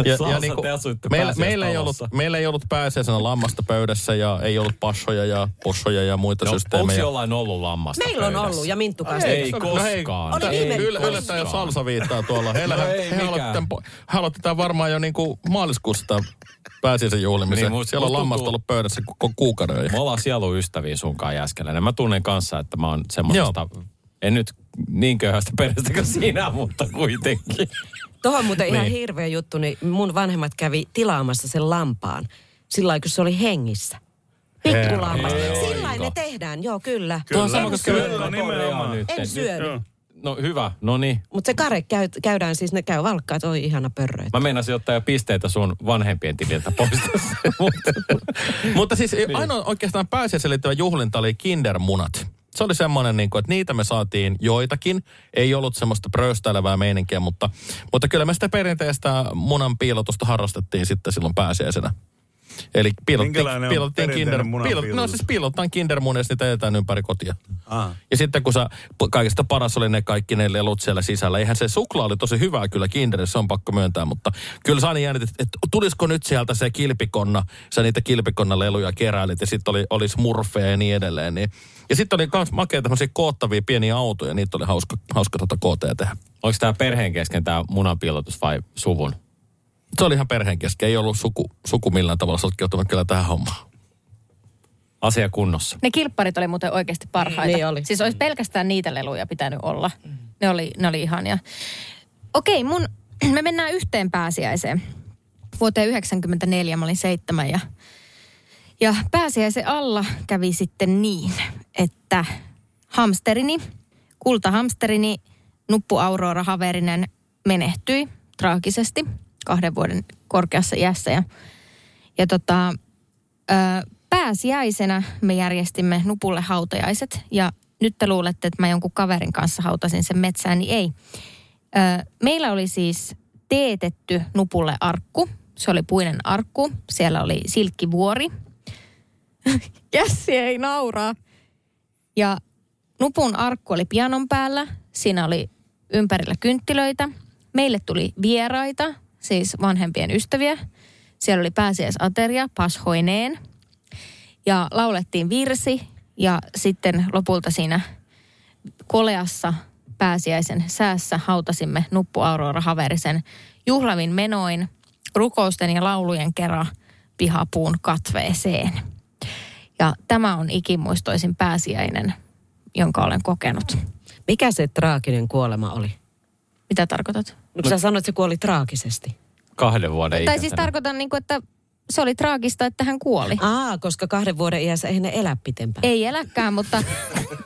Ja, ja niinku, meillä, meillä, ei ollut, meillä ei ollut pääsiäisenä lammasta pöydässä ja ei ollut passoja ja possoja ja muita No, onko systeemejä. jollain ollut lammasta Meillä on pöydässä? ollut ja Minttu kanssa. Ei No hei, koskaan. Oli Ei viime- Yl, yllättäen jo koskaan. salsa viittaa tuolla. Heillä, No ei he, aloitti tämän, he varmaan jo niinku maaliskuussa tämän pääsiäisen juhlimisen. Niin, Niin, mut- Siellä on lammasta ollut pöydässä koko kuukauden. Me ollaan sieluystäviä sunkaan Jääskeläinen. Mä tunnen kanssa, että mä oon semmoista, en nyt niin köyhästä perheestä kuin sinä, mutta kuitenkin. Tuohon on muuten ihan Niin. hirveä juttu, niin mun vanhemmat kävi tilaamassa sen lampaan. Sillä lailla, kun se oli hengissä. Pikkulammas. Herra Sillä ne tehdään, joo kyllä. Tuo on Kyllä, sama kuin kyllä, nimenomaan. nyt. En Nyt- syönyt. Joo. No hyvä, no niin. Mutta se kare käy, käydään siis, ne käy valkkaa, että oi ihana pörrö. Mä meinasin ottaa jo pisteitä sun vanhempien tililtä pois. Mutta- Mutta siis niin. ainoa oikeastaan pääsiäisen liittyvä juhlinta oli kindermunat. Se oli semmoinen, niin kuin, että niitä me saatiin joitakin. Ei ollut semmoista pröystäilevää meininkiä, mutta, mutta kyllä me sitä perinteistä munan piilotusta harrastettiin sitten silloin pääsiäisenä. Eli piilottiin, piilottiin kinder, piilot, no siis piilotetaan kindermunia ja sitten jätetään ympäri kotia. Aha. Ja sitten kun sä, kaikista paras oli ne kaikki ne lelut siellä sisällä. Eihän se suklaa oli tosi hyvää kyllä Kinderissä, se on pakko myöntää. Mutta kyllä sä aina jännitit, että tulisiko nyt sieltä se kilpikonna. Sä niitä kilpikonna leluja keräilit ja sitten oli, oli smurfeja ja niin edelleen. Niin. Ja sitten oli myös makeita tämmöisiä koottavia pieniä autoja. Niitä oli hauska, hauska tota koota ja tehdä. Onko tämä perheen kesken tämä munanpiilotus vai suvun? Se oli ihan perheen kesken. Ei ollut suku, suku millään tavalla sotkeutunut kyllä tähän hommaan. Asia kunnossa. Ne kilpparit oli muuten oikeasti parhaita. Niin oli. Siis olisi pelkästään niitä leluja pitänyt olla. Ne oli, ne oli ihania. Okei, mun, me mennään yhteen pääsiäiseen. Vuoteen 94 mä olin seitsemän ja, ja pääsiäisen alla kävi sitten niin, että hamsterini, kultahamsterini, Nuppu Aurora Haverinen menehtyi traagisesti kahden vuoden korkeassa iässä ja, ja tota, ö, pääsiäisenä me järjestimme Nupulle hautajaiset ja nyt te luulette, että mä jonkun kaverin kanssa hautasin sen metsään, niin ei. Ö, meillä oli siis teetetty Nupulle arkku. Se oli puinen arkku. Siellä oli silkkivuori. Jässi ei nauraa. Ja Nupun arkku oli pianon päällä. Siinä oli ympärillä kynttilöitä. Meille tuli vieraita, siis vanhempien ystäviä. Siellä oli pääsiäisateria pashoineen. Ja laulettiin virsi ja sitten lopulta siinä koleassa pääsiäisen säässä hautasimme Nuppu Aurora Haverisen juhlavin menoin rukousten ja laulujen kerran pihapuun katveeseen. Ja tämä on ikimuistoisin pääsiäinen, jonka olen kokenut. Mikä se traaginen kuolema oli? Mitä tarkoitat? No, kun sä sanoit, että se kuoli traagisesti. Kahden vuoden Tai ikäisenä. siis tarkoitan, niin kuin, että se oli traagista, että hän kuoli. Aa, koska kahden vuoden iässä ei ne elä pitempään. Ei eläkään, mutta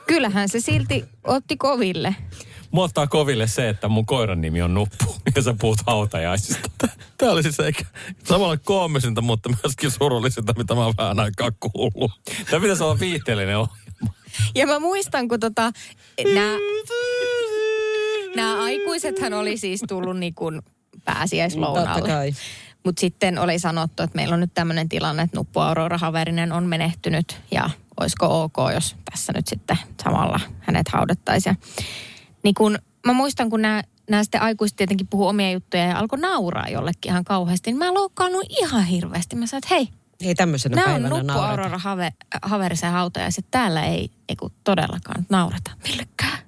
kyllähän se silti otti koville. Mua ottaa koville se, että mun koiran nimi on Nuppu ja sä puhut hautajaisista. Tämä oli siis eikä samalla koomisinta, mutta myöskin surullisinta, mitä mä oon vähän aikaa kuullut. Tämä pitäisi olla viitteellinen ohjelma. Ja mä muistan, kun tota, nämä, nämä aikuisethan oli siis tullut niin kuin kai. Mutta sitten oli sanottu, että meillä on nyt tämmöinen tilanne, että Nuppu Aurora Haverinen on menehtynyt ja olisiko ok, jos tässä nyt sitten samalla hänet haudattaisiin. Niin kun, mä muistan, kun nämä nämä sitten aikuiset tietenkin puhuu omia juttuja ja alkoi nauraa jollekin ihan kauheasti, niin mä loukkaannut ihan hirveästi. Mä sanoin, että hei, Ei tämmöisenä nämä on Nuppu. Aurora have, Haverisen hautajaiset. Täällä ei, ei kun todellakaan naurata millekään.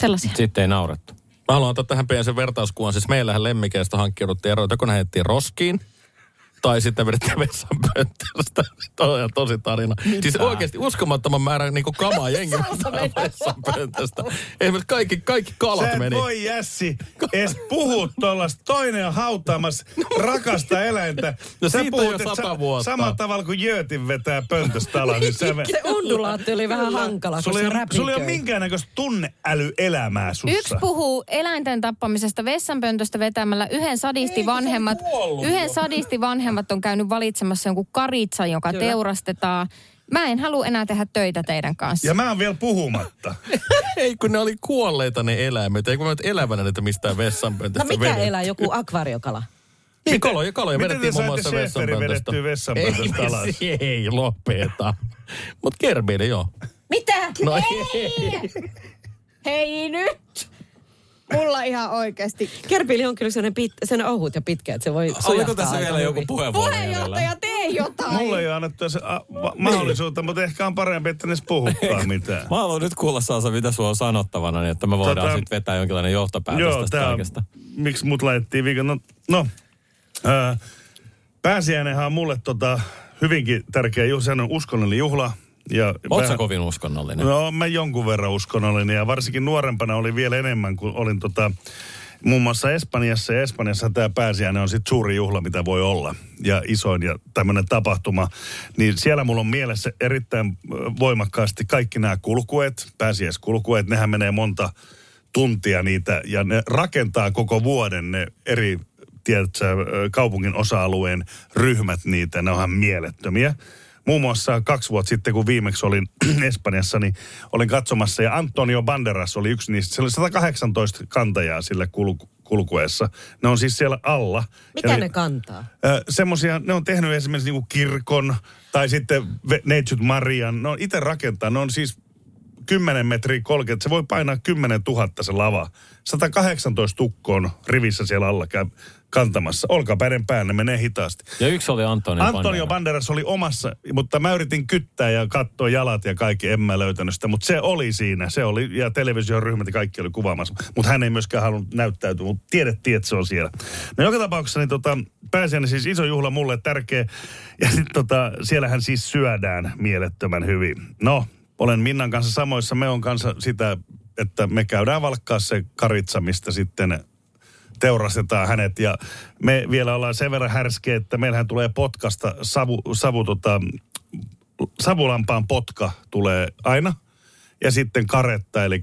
Sellaisia. Sitten ei naurettu. Mä haluan ottaa tähän pienen sen vertauskuvan. Siis meillähän lemmikeistä hankkiuduttiin eroon, joko ne roskiin, tai sitten vedettiin vessanpöntöstä. Toi on ihan tosi tarina. Mitä? Siis oikeasti uskomattoman määrän niin kamaa jengi vessanpöntöstä. Esimerkiksi kaikki, kaikki kalat Sä et meni. voi Jässi edes puhua tuollaista. Toinen on hautaamassa rakasta eläintä. No Sä siitä jo puhut, että sata vuotta. Samalla tavalla kuin Jöötin vetää pöntöstä alas. Niin sä, Se undulaatti oli vähän hankala, kun sulla, se ei, ole- räpiköi. sulla ei ole minkäännäköistä tunneälyelämää sussa. Yksi puhuu eläinten tappamisesta vessanpöntöstä vetämällä. Yhden sadisti vanhemmat, yhden sadisti vanhemmat on käynyt valitsemassa jonkun karitsan, joka Kyllä. teurastetaan. Mä en halua enää tehdä töitä teidän kanssa. Ja mä oon vielä puhumatta. Ei kun ne oli kuolleita ne eläimet. Ei kun mä nyt elävänä niitä mistään No vessanpöntöstä mikä vedetty. elää, joku akvariokala? Niin kaloja, kaloja Miten vedettiin te muun muassa vessanpöntöstä. vedettyä vessanpöntöstä ei, alas? Ei, ei lopeta. Mut kerbiili joo. Mitä? No ei. Hei nyt! Mulla ihan oikeasti. Kerpili on kyllä sellainen, pit, sellainen ohut ja pitkä, että se voi Oliko tässä vielä joku puheenvuoro Puheenjohtaja, tee jotain. Mulle ei ole annettu se a, va, mahdollisuutta, mutta ehkä on parempi, että ne edes puhukaan mitään. Mä haluan nyt kuulla Saasa, mitä sulla on sanottavana, niin että me voidaan Tota- sitten vetää jonkinlainen johtopäätös Joo, tästä tää kaikesta. miksi mut laitettiin viikon, no, no ää, pääsiäinenhän on mulle tota, hyvinkin tärkeä juhla, sehän on uskonnollinen juhla. Ja mä- sä kovin uskonnollinen? No mä jonkun verran uskonnollinen ja varsinkin nuorempana oli vielä enemmän, kun olin tota, muun muassa Espanjassa. Ja Espanjassa tämä pääsiäinen on sitten suuri juhla, mitä voi olla. Ja isoin ja tämmöinen tapahtuma. Niin siellä mulla on mielessä erittäin voimakkaasti kaikki nämä kulkueet, pääsiäiskulkueet. Nehän menee monta tuntia niitä ja ne rakentaa koko vuoden ne eri tiedätkö, kaupungin osa-alueen ryhmät niitä. Ne onhan mielettömiä. Muun muassa kaksi vuotta sitten, kun viimeksi olin Espanjassa, niin olin katsomassa ja Antonio Banderas oli yksi niistä. Se oli 118 kantajaa sillä kulku, kulkueessa. Ne on siis siellä alla. Mitä ja ne kantaa? Ö, semmosia, ne on tehnyt esimerkiksi niinku kirkon tai sitten Neitsyt Marian. Ne on itse rakentaa, ne on siis 10 metriä 30, se voi painaa 10 000 se lava. 118 tukkoon rivissä siellä alla käy kantamassa. Olkapäiden päällä, ne menee hitaasti. Ja yksi oli Antonio Antonio Banderas. Banderas oli omassa, mutta mä yritin kyttää ja katsoa jalat ja kaikki, en mä löytänyt sitä. Mutta se oli siinä, se oli, ja televisioryhmät ja kaikki oli kuvaamassa. Mutta hän ei myöskään halunnut näyttäytyä, mutta tiedettiin, että se on siellä. No joka tapauksessa niin tota, pääsiäinen siis iso juhla mulle tärkeä. Ja sitten tota, siellähän siis syödään mielettömän hyvin. No, olen Minnan kanssa samoissa, me on kanssa sitä, että me käydään valkkaa se karitsa, mistä sitten teurastetaan hänet. Ja me vielä ollaan sen verran härskeä, että meillähän tulee potkasta savu, savu tota, savulampaan potka tulee aina. Ja sitten karetta, eli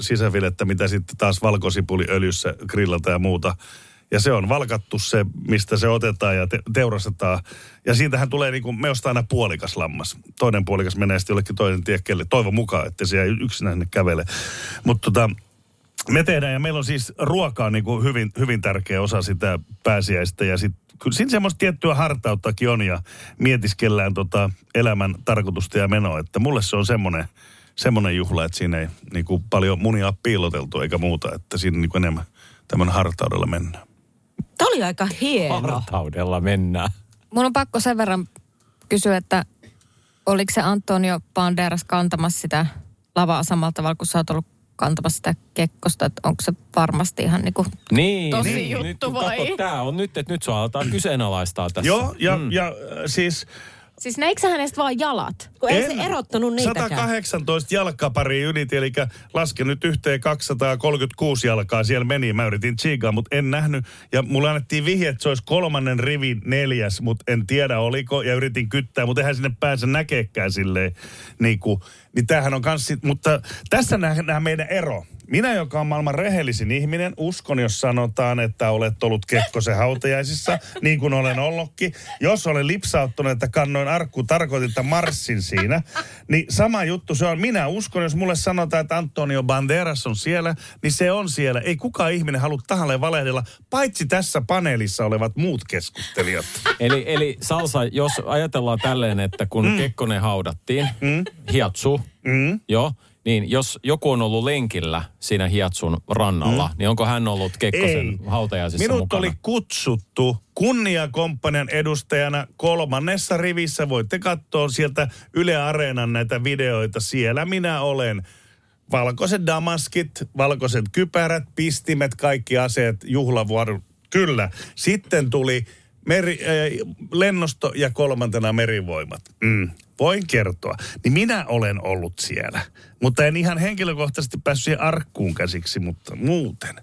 sisäfilettä, mitä sitten taas valkosipuliöljyssä grillata ja muuta. Ja se on valkattu se, mistä se otetaan ja te- teurastetaan. Ja siitähän tulee niin kuin, me ostaa aina puolikas lammas. Toinen puolikas menee sitten jollekin toinen tiekkeelle. Toivon mukaan, että se ei yksinään kävele. Mutta tota, me tehdään ja meillä on siis ruokaa niin kuin hyvin, hyvin tärkeä osa sitä pääsiäistä ja sit, kyllä siinä semmoista tiettyä hartauttakin on ja mietiskellään tota elämän tarkoitusta ja menoa, että mulle se on semmoinen, semmoinen juhla, että siinä ei niin kuin paljon munia piiloteltu eikä muuta, että siinä niin kuin enemmän tämmöinen hartaudella mennään. Tämä oli aika hieno. Hartaudella mennään. Mun on pakko sen verran kysyä, että oliko se Antonio Banderas kantamassa sitä lavaa samalla tavalla, kun sä oot ollut kantamassa sitä kekkosta, että onko se varmasti ihan niinku Niin, Tosi niin. juttu nyt, vai? Kato, tää on nyt, että nyt sua aletaan kyseenalaistaa tässä. Joo, ja, mm. ja äh, siis Siis näikö hänestä vaan jalat? Kun ei En. se erottanut niitäkään. 118 jalkapari yliti, eli lasken nyt yhteen 236 jalkaa. Siellä meni, mä yritin tsiikaa, mutta en nähnyt. Ja mulle annettiin vihje, että se olisi kolmannen rivin neljäs, mutta en tiedä oliko. Ja yritin kyttää, mutta eihän sinne pääse näkeekään silleen. Niin, kuin, niin tämähän on kans mutta tässä nähdään meidän ero. Minä, joka on maailman rehellisin ihminen, uskon, jos sanotaan, että olet ollut Kekkosen hautajaisissa, niin kuin olen ollutkin. Jos olen lipsauttunut, että kannoin arkku, tarkoitin, että marssin siinä. Niin sama juttu se on. Minä uskon, jos mulle sanotaan, että Antonio Banderas on siellä, niin se on siellä. Ei kukaan ihminen halua tahalleen valehdella, paitsi tässä paneelissa olevat muut keskustelijat. Eli, eli Salsa, jos ajatellaan tälleen, että kun mm. Kekkonen haudattiin, mm. Hiatsu, Mm. joo, niin jos joku on ollut lenkillä siinä Hiatsun rannalla, mm. niin onko hän ollut Kekkosen Ei. hautajaisissa Minut mukana? oli kutsuttu kunniakomppanian edustajana kolmannessa rivissä. Voitte katsoa sieltä Yle Areenan näitä videoita. Siellä minä olen. Valkoiset damaskit, valkoiset kypärät, pistimet, kaikki aseet, juhlavuoro. Kyllä. Sitten tuli meri, äh, lennosto ja kolmantena merivoimat. Mm. Voin kertoa. Niin minä olen ollut siellä. Mutta en ihan henkilökohtaisesti päässyt siihen arkkuun käsiksi, mutta muuten.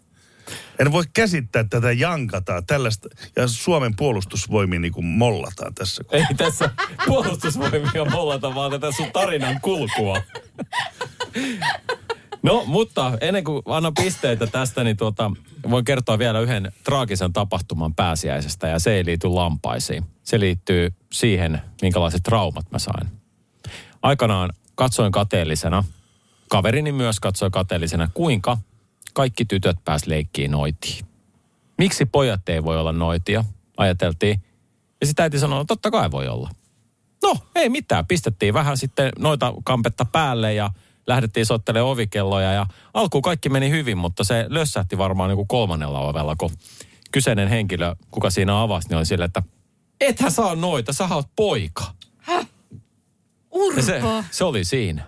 En voi käsittää tätä jankataa tällaista, ja Suomen puolustusvoimiin niin mollataan tässä. Ei tässä puolustusvoimia mollata, vaan tätä sun tarinan kulkua. No, mutta ennen kuin annan pisteitä tästä, niin tuota, voin kertoa vielä yhden traagisen tapahtuman pääsiäisestä, ja se ei liity lampaisiin. Se liittyy siihen, minkälaiset traumat mä sain. Aikanaan katsoin kateellisena, kaverini myös katsoi kateellisena, kuinka kaikki tytöt pääs leikkiin noitiin. Miksi pojat ei voi olla noitia, ajateltiin. Ja sitten äiti sanoi, no totta kai voi olla. No, ei mitään. Pistettiin vähän sitten noita kampetta päälle ja lähdettiin soittelemaan ovikelloja. Ja alkuun kaikki meni hyvin, mutta se lössähti varmaan niin kuin kolmannella ovella, kun kyseinen henkilö, kuka siinä avasi, niin oli sille, että ethän saa noita, sä oot poika. Urpo. Ja se, se oli siinä.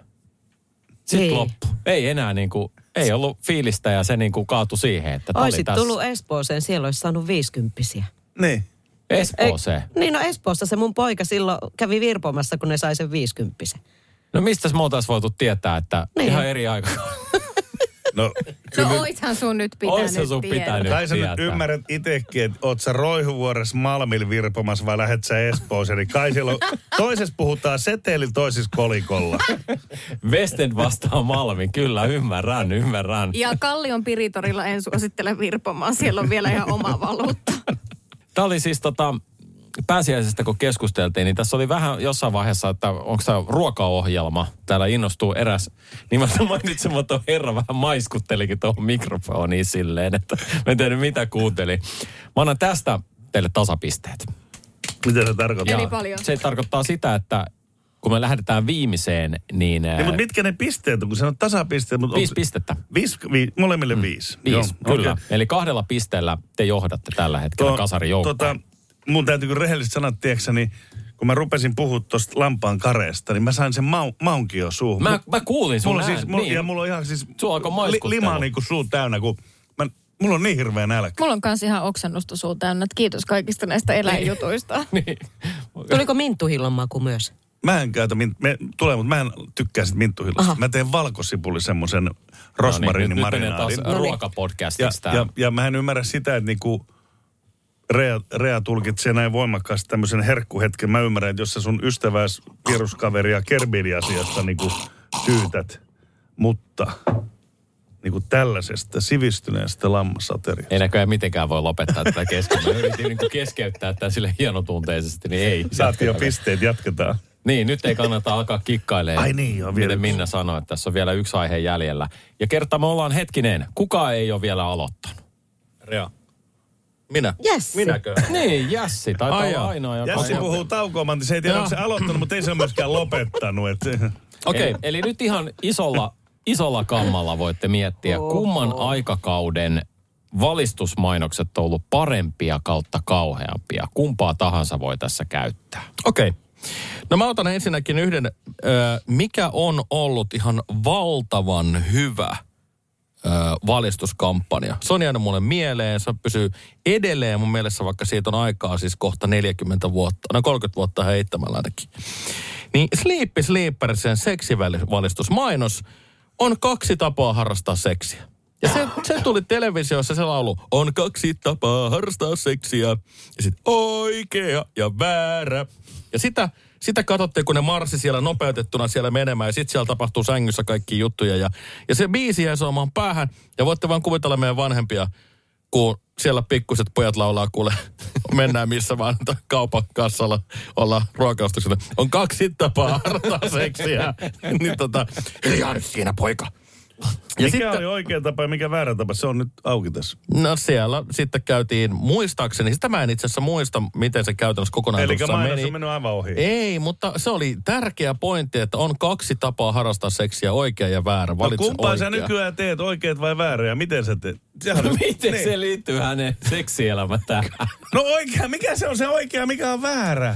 Sitten Niin. loppu. Ei enää niin kuin, ei ollut fiilistä ja se niin kuin kaatui siihen, että tää oli Oisit tässä. tullut Espooseen, siellä olisi saanut viisikymppisiä. Niin. Espooseen. Niin no Espoossa se mun poika silloin kävi virpomassa, kun ne sai sen viisikymppisen. No mistä me oltaisiin voitu tietää, että Niin. ihan eri aika. No, No oithan sun nyt pitänyt sun tietää. pitänyt. kai sä nyt tietää. ymmärrät itsekin, että oot sä Roihuvuoressa Malmilla virpomassa vai lähet sä Espooseen. Niin kai siellä on, toisessa puhutaan setelillä, toisessa kolikolla. Westend vastaa Malmi, kyllä ymmärrän, ymmärrän. Ja Kallion Piritorilla en suosittele virpomaan, siellä on vielä ihan oma valuutta. Tämä oli siis tota, pääsiäisestä kun keskusteltiin, niin tässä oli vähän jossain vaiheessa, että onko tämä ruokaohjelma. Täällä innostuu eräs nimeltä mainitsematon herra vähän maiskuttelikin tuohon mikrofoniin silleen, että mä en tiedä mitä kuunteli. Mä annan tästä teille tasapisteet. Mitä se tarkoittaa? Eli paljon. Se tarkoittaa sitä, että kun me lähdetään viimeiseen, niin... Niin, ää, mutta mitkä ne pisteet on, kun sanot tasapisteet? Mutta Viisi pistettä. Viisi, vi, molemmille mm. viisi. Viisi, kyllä. okei. Eli kahdella pisteellä te johdatte tällä hetkellä kasarin joukkoa. Tota, mun täytyy kyllä rehellisesti sanoa, tiedätkö, niin kun mä rupesin puhua tuosta lampaan kareesta, niin mä sain sen mau, maunkin jo suuhun. Mä, mä kuulin sun mulla, siis, mulla, niin. ja mulla on ihan siis maiskuttelu. limaa niin kuin suu täynnä, kun mä, mulla on niin hirveä nälkä. Mulla on kans ihan oksennusta suu täynnä, että kiitos kaikista näistä eläinjutuista. niin. Tuliko minttuhillon maku myös? Mä en käytä, mint, me, tulee, mutta mä en tykkää sit minttuhillosta. Aha. Mä teen valkosipuli semmoisen No niin, rosmarinin nyt, nyt menee taas marinaadin. No niin. Ja, ja, ja mä en ymmärrä sitä, että niinku Rea, Rea tulkitsee näin voimakkaasti tämmöisen herkkuhetken. Mä ymmärrän, että jos sä sun ystäväs, viruskaveria Kerbili-asiasta niinku tyytät, mutta niinku tällaisesta sivistyneestä lammasateriasta. Ei näköjään mitenkään voi lopettaa tätä kesken. Mä yritin niin keskeyttää tämän sille hienotunteisesti, niin ei. Saatiin jo Jatketaan. pisteet, jatketaan. Niin, nyt ei kannata alkaa kikkailemaan. Ai niin, joo, vielä Miten. Minna sanoi, että tässä on vielä yksi aihe jäljellä. Ja kerta me ollaan hetkinen, kuka ei ole vielä aloittanut? Rea. Minä. Yes. Minäkö? Niin, Jässi, taitaa Ai olla ainoa, joka Jassi on- puhuu taukoamaan, niin se ei tiedä, onko se aloittanut, mutta ei se myöskään lopettanut. Et, Okei, Okei. eli, eli nyt ihan isolla, isolla kammalla voitte miettiä, kumman aikakauden valistusmainokset on ollut parempia kautta kauheampia. Kumpaa tahansa voi tässä käyttää. Okei. Okay. No mä otan ensinnäkin yhden, mikä on ollut ihan valtavan hyvä valistuskampanja. Se on jäänyt mulle mieleen, se pysyy edelleen mun mielessä, vaikka siitä on aikaa siis kohta 40 vuotta, no 30 vuotta heittämällä ainakin. Niin Sleepy Sleepersen seksivalistusmainos on kaksi tapaa harrastaa seksiä. Ja se, se tuli televisiossa se laulu, on kaksi tapaa harrastaa seksiä. Ja sitten oikea ja väärä. Ja sitä, Sitä katsottiin, kun ne marssi siellä nopeutettuna siellä menemään ja sitten siellä tapahtuu sängyssä kaikki juttuja. Ja, ja se biisi jäi soimaan päähän ja voitte vaan kuvitella meidän vanhempia, kun siellä pikkuset pojat laulaa, kuule, mennään missä vaan kaupan kassalla ollaan ruokaostoksella. On kaksi tapaa harrastaa seksiä. niin tota, hiljaa nyt siinä poika. Ja mikä sitten, oli oikea tapa ja mikä väärä tapa? Se on nyt auki tässä. No siellä sitten käytiin, muistaakseni, sitä mä en itse asiassa muista, miten se käytännössä Eli kokonaisuudessaan mainos meni. on mennyt aivan ohi. Ei, mutta se oli tärkeä pointti, että on kaksi tapaa harrastaa seksiä, oikea ja väärä. No Valitse kumpaa sä oikea. nykyään teet, oikeat vai väärä ja miten sä teet? Sehän on- Miten niin. se liittyy hänen seksielämään tähän? No oikea, mikä se on se oikea, mikä on väärä?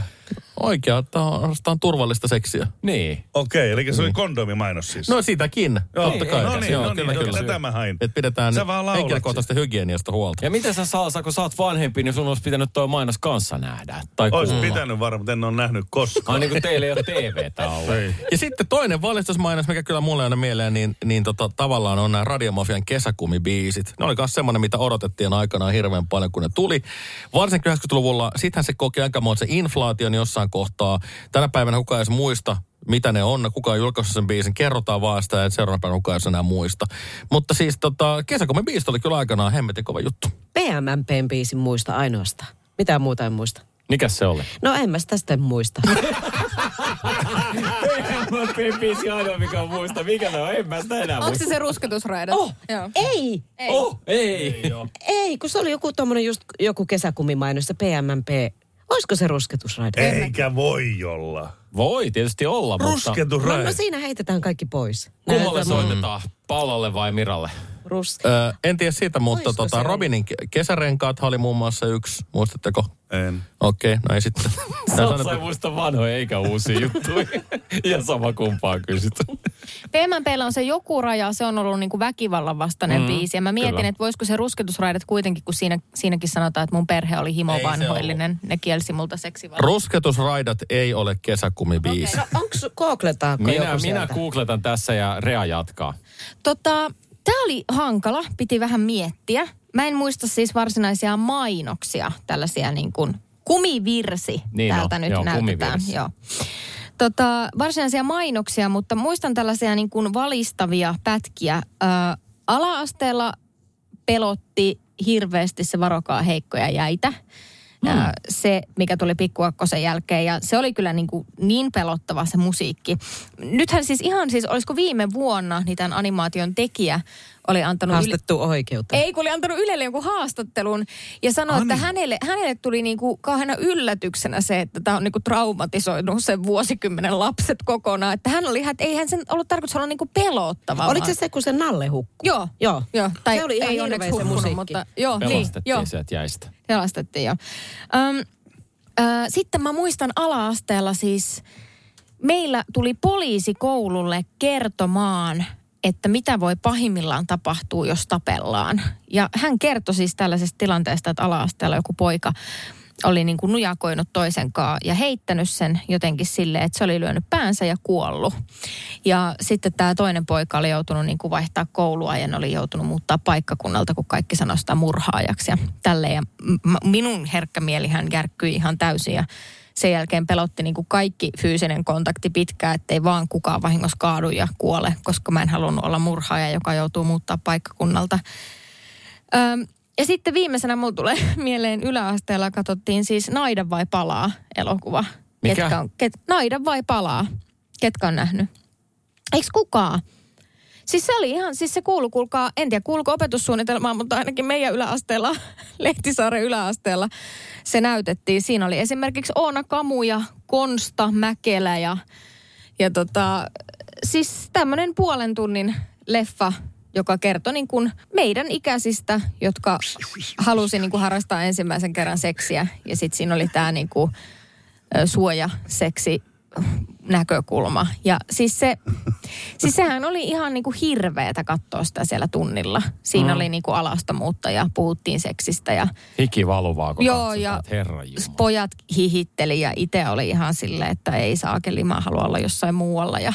Oikea, että harrastetaan turvallista seksiä. Niin. Okei, eli se oli kondomimainos siis. No sitäkin, Joo, totta kai. no niin, Joo, no niin, kyllä, joo, kyllä. tätä mä hain. Että pidetään Sä vaan henkilökohtaisesta hygieniasta huolta. Ja miten sä Salsa, kun sä oot vanhempi, niin sun olisi pitänyt toi mainos kanssa nähdä? Tai Ois kuulla. pitänyt varmaan, mutta en ole nähnyt koskaan. Ai niin kuin teillä ei ole TVtä ollut. Ja sitten toinen valistusmainos, mikä kyllä mulle aina mieleen, niin, niin tota, tavallaan on nämä Radiomafian kesäkumibiisit. Ne oli myös semmoinen, mitä odotettiin aikanaan hirveän paljon, kun ne tuli. Varsinkin 90-luvulla, sittenhän se koki aika se inflaation jossain kohtaa. Tänä päivänä kukaan ei muista, mitä ne on, kuka on julkaissut sen biisin. Kerrotaan vaan sitä, että seuraavana päivänä kukaan ei enää muista. Mutta siis tota, kesäkumibiisit oli kyllä aikanaan hemmetin kova juttu. PMMPn biisin muista ainoastaan. Mitään muuta en muista. Mikäs se oli? No en mä sitä sitten muista. biisi ainoa, mikä on muista. Mikä se on? En mä sitä enää Onko se se rusketusraidat? Oh, Joo. ei, Ei. Oh, ei. ei, kun se oli joku tommonen just joku kesäkumimainos, se PMMP. Olisiko se rusketusraide? Eikä voi olla. Voi tietysti olla, mutta... No, Rusketusraide. no siinä heitetään kaikki pois. Kummalle Näytä- soitetaan? Paulalle vai Miralle? Rus... Öö, en tiedä siitä, mutta Olisiko tota, Robinin ke- kesärenkaat oli muun muassa yksi. Muistatteko? En. Okei, okay, no ei sitten. Ei sanottu- muista vanhoja eikä uusia juttuja. ja sama kumpaa kysyt. PMPllä on se joku raja, se on ollut niinku väkivallan vastainen mm, biisi. Ja mä mietin, kyllä. että voisiko se rusketusraidat kuitenkin, kun siinä, siinäkin sanotaan, että mun perhe oli himovanhoillinen. Ne kielsi multa seksivallan. Rusketusraidat ei ole kesäkumibiisi. No onks, googletaanko Minä, joku minä googletan tässä ja Rea jatkaa. Tota, tämä oli hankala, piti vähän miettiä. Mä en muista siis varsinaisia mainoksia, tällaisia niin kuin kumivirsi Niin täältä on, nyt joo, näytetään. kumivirsi. Joo. Tota, varsinaisia mainoksia, mutta muistan tällaisia niin kuin valistavia pätkiä. Ö, ala-asteella pelotti hirveästi se varokaa heikkoja jäitä. Ja se, mikä tuli pikkuakkosen jälkeen. Ja se oli kyllä niin, kuin niin pelottava se musiikki. Nythän siis ihan siis, olisiko viime vuonna niin tämän animaation tekijä oli antanut... Yle- Haastettu oikeutta. ei, kun oli antanut Ylelle jonkun haastattelun ja sanoi, että hänelle, hänelle tuli niinku kauheana yllätyksenä se, että tämä on niinku traumatisoinut sen vuosikymmenen lapset kokonaan. Että hän oli ihan, että eihän sen ollut tarkoitus olla niinku pelottava. Oliko se se, kun se Nalle hukkui? Joo. Joo. joo. Tai se oli ihan ei onneksi hirveä se musiikki. mutta joo, niin, Pelastettiin joo. sieltä jäistä. Pelastettiin, joo. Öm, ö, sitten mä muistan ala-asteella siis, meillä tuli poliisi koululle kertomaan, että mitä voi pahimmillaan tapahtua, jos tapellaan. Ja hän kertoi siis tällaisesta tilanteesta, että ala-asteella joku poika oli niin kuin nujakoinut toisen kaa ja heittänyt sen jotenkin silleen, että se oli lyönyt päänsä ja kuollut. Ja sitten tämä toinen poika oli joutunut niin kuin vaihtaa koulua ja oli joutunut muuttaa paikkakunnalta, kun kaikki sanoi sitä murhaajaksi ja tälleen. Ja minun herkkä mielihän järkkyi ihan täysin ja sen jälkeen pelotti niin kuin kaikki fyysinen kontakti pitkään, ettei vaan kukaan vahingossa kaadu ja kuole, koska mä en halunnut olla murhaaja, joka joutuu muuttaa paikkakunnalta. Öm, ja sitten viimeisenä mulla tulee mieleen yläasteella katsottiin siis Naida vai palaa elokuva. Mikä? Ketkä on, ket, Naida vai palaa? Ketkä on nähnyt? Eiks kukaan? Siis se oli ihan, siis se kuulu, kuulkaa, en tiedä kuuluuko opetussuunnitelmaan, mutta ainakin meidän yläasteella, Lehtisaaren yläasteella, se näytettiin. Siinä oli esimerkiksi Oona Kamu ja Konsta Mäkelä ja, ja tota, siis tämmöinen puolen tunnin leffa, joka kertoi niin kuin meidän ikäisistä, jotka halusi niin kuin harrastaa ensimmäisen kerran seksiä. Ja sitten siinä oli tämä niin kuin, suojaseksi näkökulma. Ja siis se, siis sehän oli ihan niin kuin hirveetä katsoa sitä siellä tunnilla. Siinä mm. oli niin kuin alastomuutta ja puhuttiin seksistä ja Hiki valuvaa, kun Joo, katsotaan, ja Jumala. pojat hihitteli ja itse oli ihan silleen, että ei saakeli, mä haluan olla jossain muualla. Ja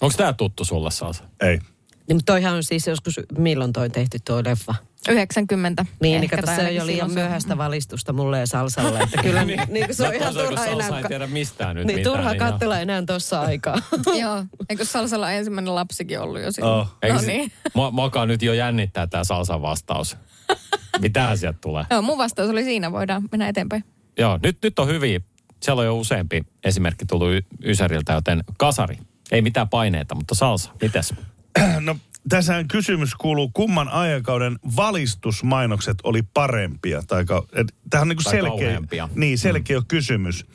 Onko tämä tuttu sulle, Salsa? Ei. Niin, mutta toihan on siis joskus, milloin toi tehty tuo leffa? 90. Niin, niin ehkä, kato, tai se on jo liian myöhäistä valistusta mulle ja salsalle. Että kyllä niin, niin kuin se on ihan turha salsa enää. ei tiedä mistään nyt Niin, mitään, turha niin katsella enää tuossa aikaa. Joo, eikö Salsalla ensimmäinen lapsikin ollut jo silloin? Oh. No niin. Mua, nyt jo jännittää tämä salsan vastaus. Mitähän sieltä tulee? Joo, mun vastaus oli siinä, voidaan mennä eteenpäin. Joo, nyt, nyt on hyviä. Siellä on jo useampi esimerkki tullut y- Ysäriltä, joten kasari. Ei mitään paineita, mutta salsa. Mites? No, tässähän kysymys kuuluu, kumman aikakauden valistusmainokset oli parempia? Tai, ka- et, tämähän on niinku Tai selkeä, kauheampia. niin, selkeä mm. kysymys.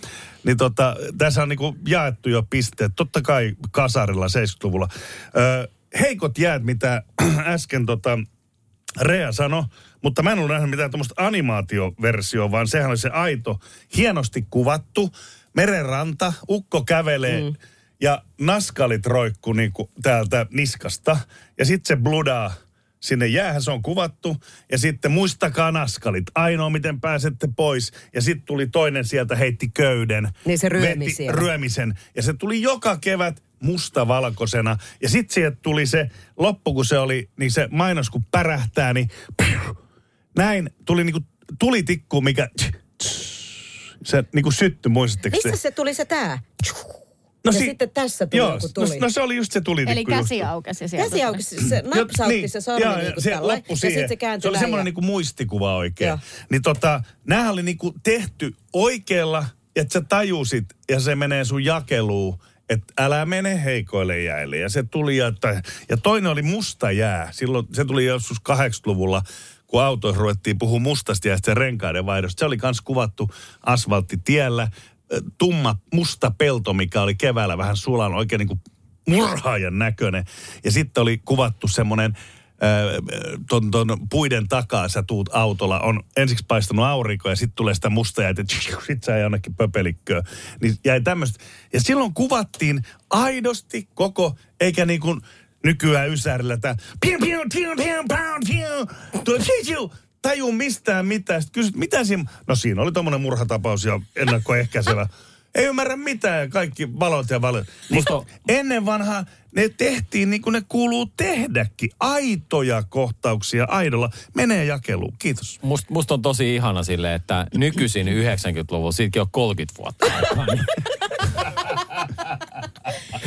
Niin tota, tässä on niinku jaettu jo pisteet. Totta kai kasarilla 70-luvulla. Ö, heikot jäät, mitä äsken tota, Rea sanoi, mutta mä en ollut nähnyt mitään tuommoista animaatioversioa, vaan sehän oli se aito, hienosti kuvattu, merenranta, ukko kävelee mm. Ja naskalit roikku niinku täältä niskasta. Ja sitten se bludaa sinne jäähän, se on kuvattu. Ja sitten muistakaa naskalit, ainoa miten pääsette pois. Ja sitten tuli toinen sieltä, heitti köyden. Niin se ryömi ryömisen. Ja se tuli joka kevät mustavalkoisena. Ja sitten sieltä tuli se loppu, kun se oli, niin se mainos kun pärähtää, niin näin tuli niinku tulitikku, mikä se niinku sytty, muistatteko Missä se tuli se tää? No ja si- sitten tässä tuli Joo, joku no, tuli. no, se oli just se tulitikku. Eli käsi just. aukesi sieltä. Käsi auki, se napsautti se sormi joo, niin kuin se tällä. Ja sitten se kääntyi se oli semmoinen ja- niinku muistikuva oikein. Joo. Niin tota, näähän oli niinku tehty oikealla, että sä tajusit ja se menee sun jakeluun, että älä mene heikoille jäille. Ja se tuli, ja, ja toinen oli musta jää. Silloin se tuli joskus 80-luvulla, kun autoissa ruvettiin puhua mustasta jäästä ja renkaiden vaihdosta. Se oli kans kuvattu asfalttitiellä. Tumma musta pelto, mikä oli keväällä vähän sulan, oikein niin kuin murhaajan näköinen. Ja sitten oli kuvattu semmoinen ton, ton puiden takaa sä tuut autolla, on ensiksi paistanut aurinko ja sitten tulee sitä musta jäitä, sit sä jonnekin pöpelikköön. Niin jäi tämmöistä. Ja silloin kuvattiin aidosti koko, eikä niin kuin nykyään Ysärillä tämä taju mistään mitään. Sitten kysyt, mitä siinä, no siinä oli tommonen murhatapaus ja ennakkoehkäisevä. Ei ymmärrä mitään kaikki valot ja valot. Musta- ennen vanhaa ne tehtiin niin kuin ne kuuluu tehdäkin. Aitoja kohtauksia aidolla. Menee jakeluun. Kiitos. Must, musta on tosi ihana sille, että nykyisin 90-luvulla, siitäkin on 30 vuotta niin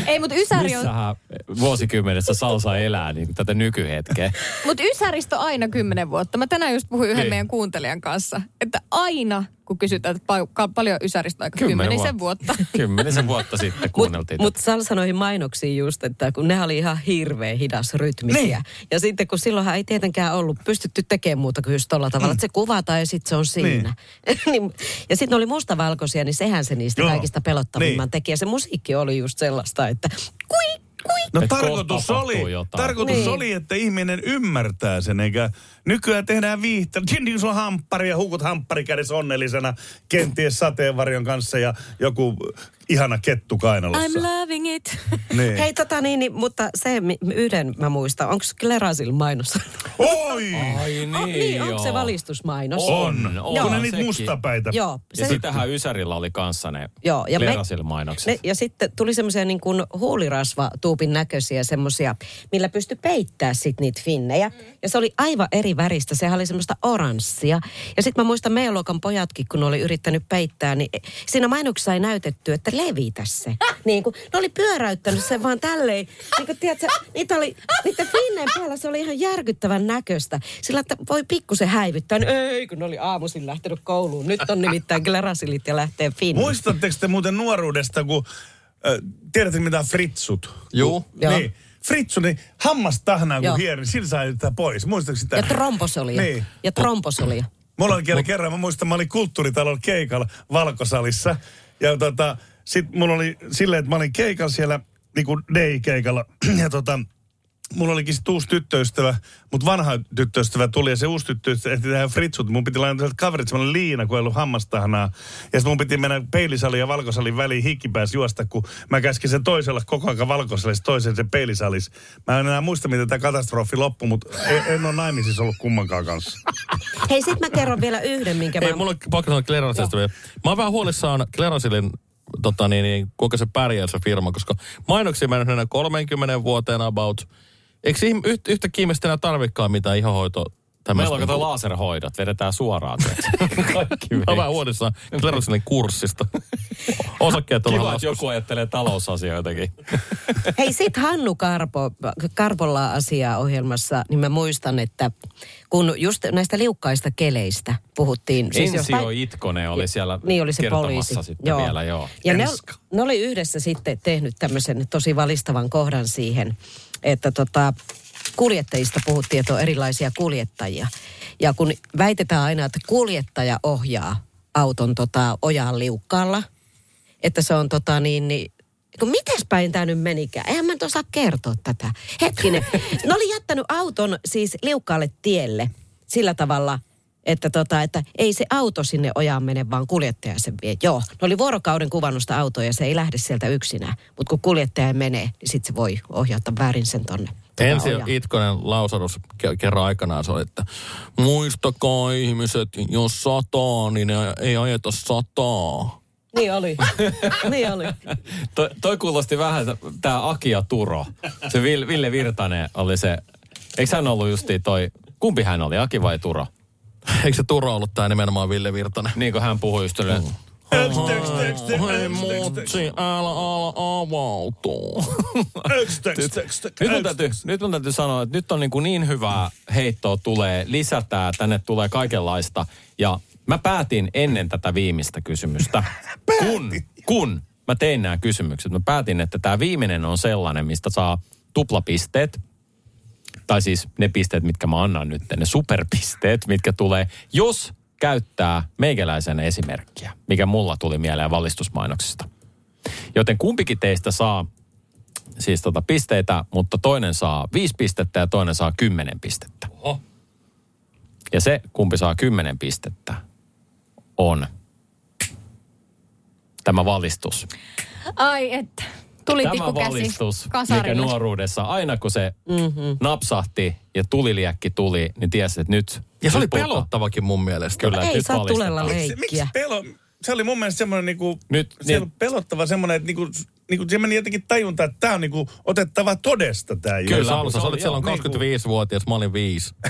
Ei, mutta Ysäri on, Missähän vuosikymmenessä salsa elää niin tätä nykyhetkeä? mutta Ysäristä on aina kymmenen vuotta. Mä tänään just puhuin yhden Niin. meidän kuuntelijan kanssa, että aina kun kysytään, että pa- paljon Ysäristä Kymmenen kymmenisen vuotta. Kymmenisen vuotta sitten kuunneltiin. Mutta Sal sanoi mainoksiin just, että kun ne oli ihan hirveän hidas rytmisiä. Niin. Ja sitten kun silloinhan ei tietenkään ollut pystytty tekemään muuta kuin just tolla tavalla, että se kuvataan ja sitten se on siinä. Niin. ja sitten oli mustavalkoisia, niin sehän se niistä Joo. kaikista pelottavimman Niin. teki. Ja se musiikki oli just sellaista, että kui, kui. No Et tarkoitus oli, jotain. tarkoitus Niin. oli, että ihminen ymmärtää sen, eikä nykyään tehdään viihtä. Niin on hamppari ja hukut hamppari kädessä onnellisena, kenties sateenvarjon kanssa ja joku ihana kettu kainalossa. I'm loving it. Niin. Hei tota niin, niin, mutta se yhden mä muistan, onko Klerasil mainos? Oi! Ai niin, On, niin, onko se joo. valistusmainos? On, on, kun ne niitä mustapäitä. Joo. Ja sitähän Ysärillä oli kanssa ne Joo, ja me- Klerasil-mainokset. Ne, ja sitten tuli semmoisia niin kuin huulirasvatuupin näköisiä semmoisia, millä pystyi peittää sit niitä finnejä. Ja se oli aivan eri väristä, sehän oli semmoista oranssia. Ja sitten mä muistan meidän luokan pojatkin, kun ne oli yrittänyt peittää, niin siinä mainoksessa ei näytetty, että levitä se. niin kuin, ne oli pyöräyttänyt sen vaan tälleen. Niin kuin, tiedätkö, niitä oli, niiden finneen päällä se oli ihan järkyttävän näköistä. Sillä, että voi pikkusen häivyttää. Niin ei, kun ne oli aamuisin lähtenyt kouluun. Nyt on nimittäin klerasilit ja lähtee finne. Muistatteko te muuten nuoruudesta, kun äh, tiedätte mitä fritsut? Juu. Joo. Niin. Fritsu, niin hammas tahnaa Joo. kun hieri, niin sillä sai sitä pois. Muistatko sitä? Ja tromposolia. Niin. Ja tromposolia. Mulla oli kerran, kerran, mä muistan, mä olin kulttuuritalon keikalla Valkosalissa. Ja tota, sit mulla oli silleen, että mä olin keikalla siellä, niinku day-keikalla. Ja tota, mulla olikin sit uusi tyttöystävä, mutta vanha tyttöystävä tuli ja se uusi tyttöystävä ehti tehdä fritsut. Mun piti laittaa kaverit semmoinen liina, kun ei ollut hammastahnaa. Ja sitten mun piti mennä peilisalin ja valkosalin väliin hikkipääs juosta, kun mä käskin sen toisella koko ajan valkosalissa, toisen sen peilisalis. Mä en enää muista, miten tämä katastrofi loppui, mutta en, en ole naimisissa ollut kummankaan kanssa. Hei, sit mä kerron vielä yhden, minkä Ei, mä... mulla on pakko sanoa Klerasista vielä. Mä oon vähän huolissaan Klerasilin, tota niin, niin, kuinka se pärjää se firma, koska mainoksia mennyt enää 30 vuoteen about. Eikö yhtä kiimestä enää tarvikaan mitään ihohoito Meillä on kato laserhoidot, vedetään suoraan. Kaikki Mä vähän huolissaan Klerosin kurssista. Osakkeet on Kiva, että joku ajattelee talousasioitakin. Hei, sit Hannu Karpo, Karpolla asiaa ohjelmassa, niin mä muistan, että kun just näistä liukkaista keleistä puhuttiin. Ensi jostain- jo Itkonen oli siellä niin oli se kertomassa poliisi. sitten vielä, joo. Ja ne, ne oli yhdessä sitten tehnyt tämmöisen tosi valistavan kohdan siihen, että tota, kuljettajista puhuttiin, että on erilaisia kuljettajia. Ja kun väitetään aina, että kuljettaja ohjaa auton tota, ojaan liukkaalla, että se on tota niin, niin kun mites päin tämä nyt menikään? Eihän mä nyt osaa kertoa tätä. Hetkinen. Ne oli jättänyt auton siis liukkaalle tielle sillä tavalla, että, tota, että ei se auto sinne ojaan mene, vaan kuljettaja sen vie. Joo, ne oli vuorokauden kuvannut sitä autoa ja se ei lähde sieltä yksinään. Mutta kun kuljettaja menee, niin sitten se voi ohjata väärin sen tonne. Ensi ojaan. Itkonen lausadus ke- kerran aikanaan se oli, että muistakaa ihmiset, jos sataa, niin ei- ei ajeta sataa. Niin oli. niin oli. Toi, toi kuulosti vähän, tämä Aki ja Turo. Se Vil- Ville Virtanen oli se, eikö hän ollut justi toi, kumpi hän oli, Aki vai Turo? Eikö se Turo ollut tämä nimenomaan Ville Virtanen? Niin kuin hän puhui just yleensä. Hei mutsi, älä ala avautua. Nyt mun, täytyy, nyt mun täytyy sanoa, että nyt on niin, kuin niin hyvää heittoa tulee, lisätään, tänne tulee kaikenlaista. Ja mä päätin ennen tätä viimeistä kysymystä, kun, kun mä tein nämä kysymykset, mä päätin, että tämä viimeinen on sellainen, mistä saa tuplapisteet. Tai siis ne pisteet, mitkä mä annan nyt, ne superpisteet, mitkä tulee, jos käyttää meikäläisen esimerkkiä, mikä mulla tuli mieleen valistusmainoksista. Joten kumpikin teistä saa siis tota pisteitä, mutta toinen saa viisi pistettä ja toinen saa kymmenen pistettä. Oho. Ja se, kumpi saa kymmenen pistettä, on tämä valistus. Ai että. Tuli Tämä valistus, mikä nuoruudessa, aina kun se Mm-hmm. napsahti ja tuliliäkki tuli, niin tiesi, että nyt... Ja se oli nyt puhutaan. pelottavakin mun mielestä. Kyllä, Ei nyt saa tulella Miksi, miksi leikkiä. pelo? Se oli mun mielestä semmoinen niinku, Nyt, se niin- oli pelottava semmoinen, että niinku, niinku se meni jotenkin tajunta, että tämä on niinku otettava todesta tämä Kyllä, Kyllä, se alussa. Sä oli, olit silloin joo, 25-vuotias, mä olin viisi.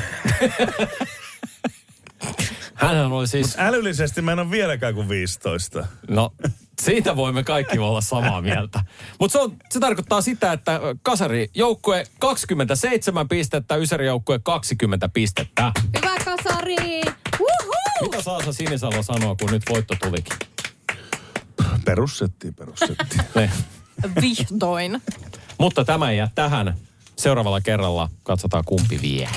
Hänhän oli siis... Älyllisesti mä en ole vieläkään kuin 15. No, siitä voimme kaikki olla samaa mieltä. Mutta se, on- se tarkoittaa sitä, että kasari joukkue 27 pistettä, Ysäri joukkue 20 pistettä. Hyvä kasari! Woohoo! Mitä Saasa Sinisalo sanoo, kun nyt voitto tulikin? Perussettiin, perussettiin. Ne. Vihdoin. Mutta tämä ei jää tähän. Seuraavalla kerralla katsotaan kumpi vie.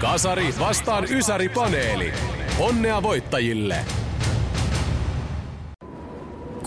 Kasari vastaan Ysäri paneeli. Onnea voittajille!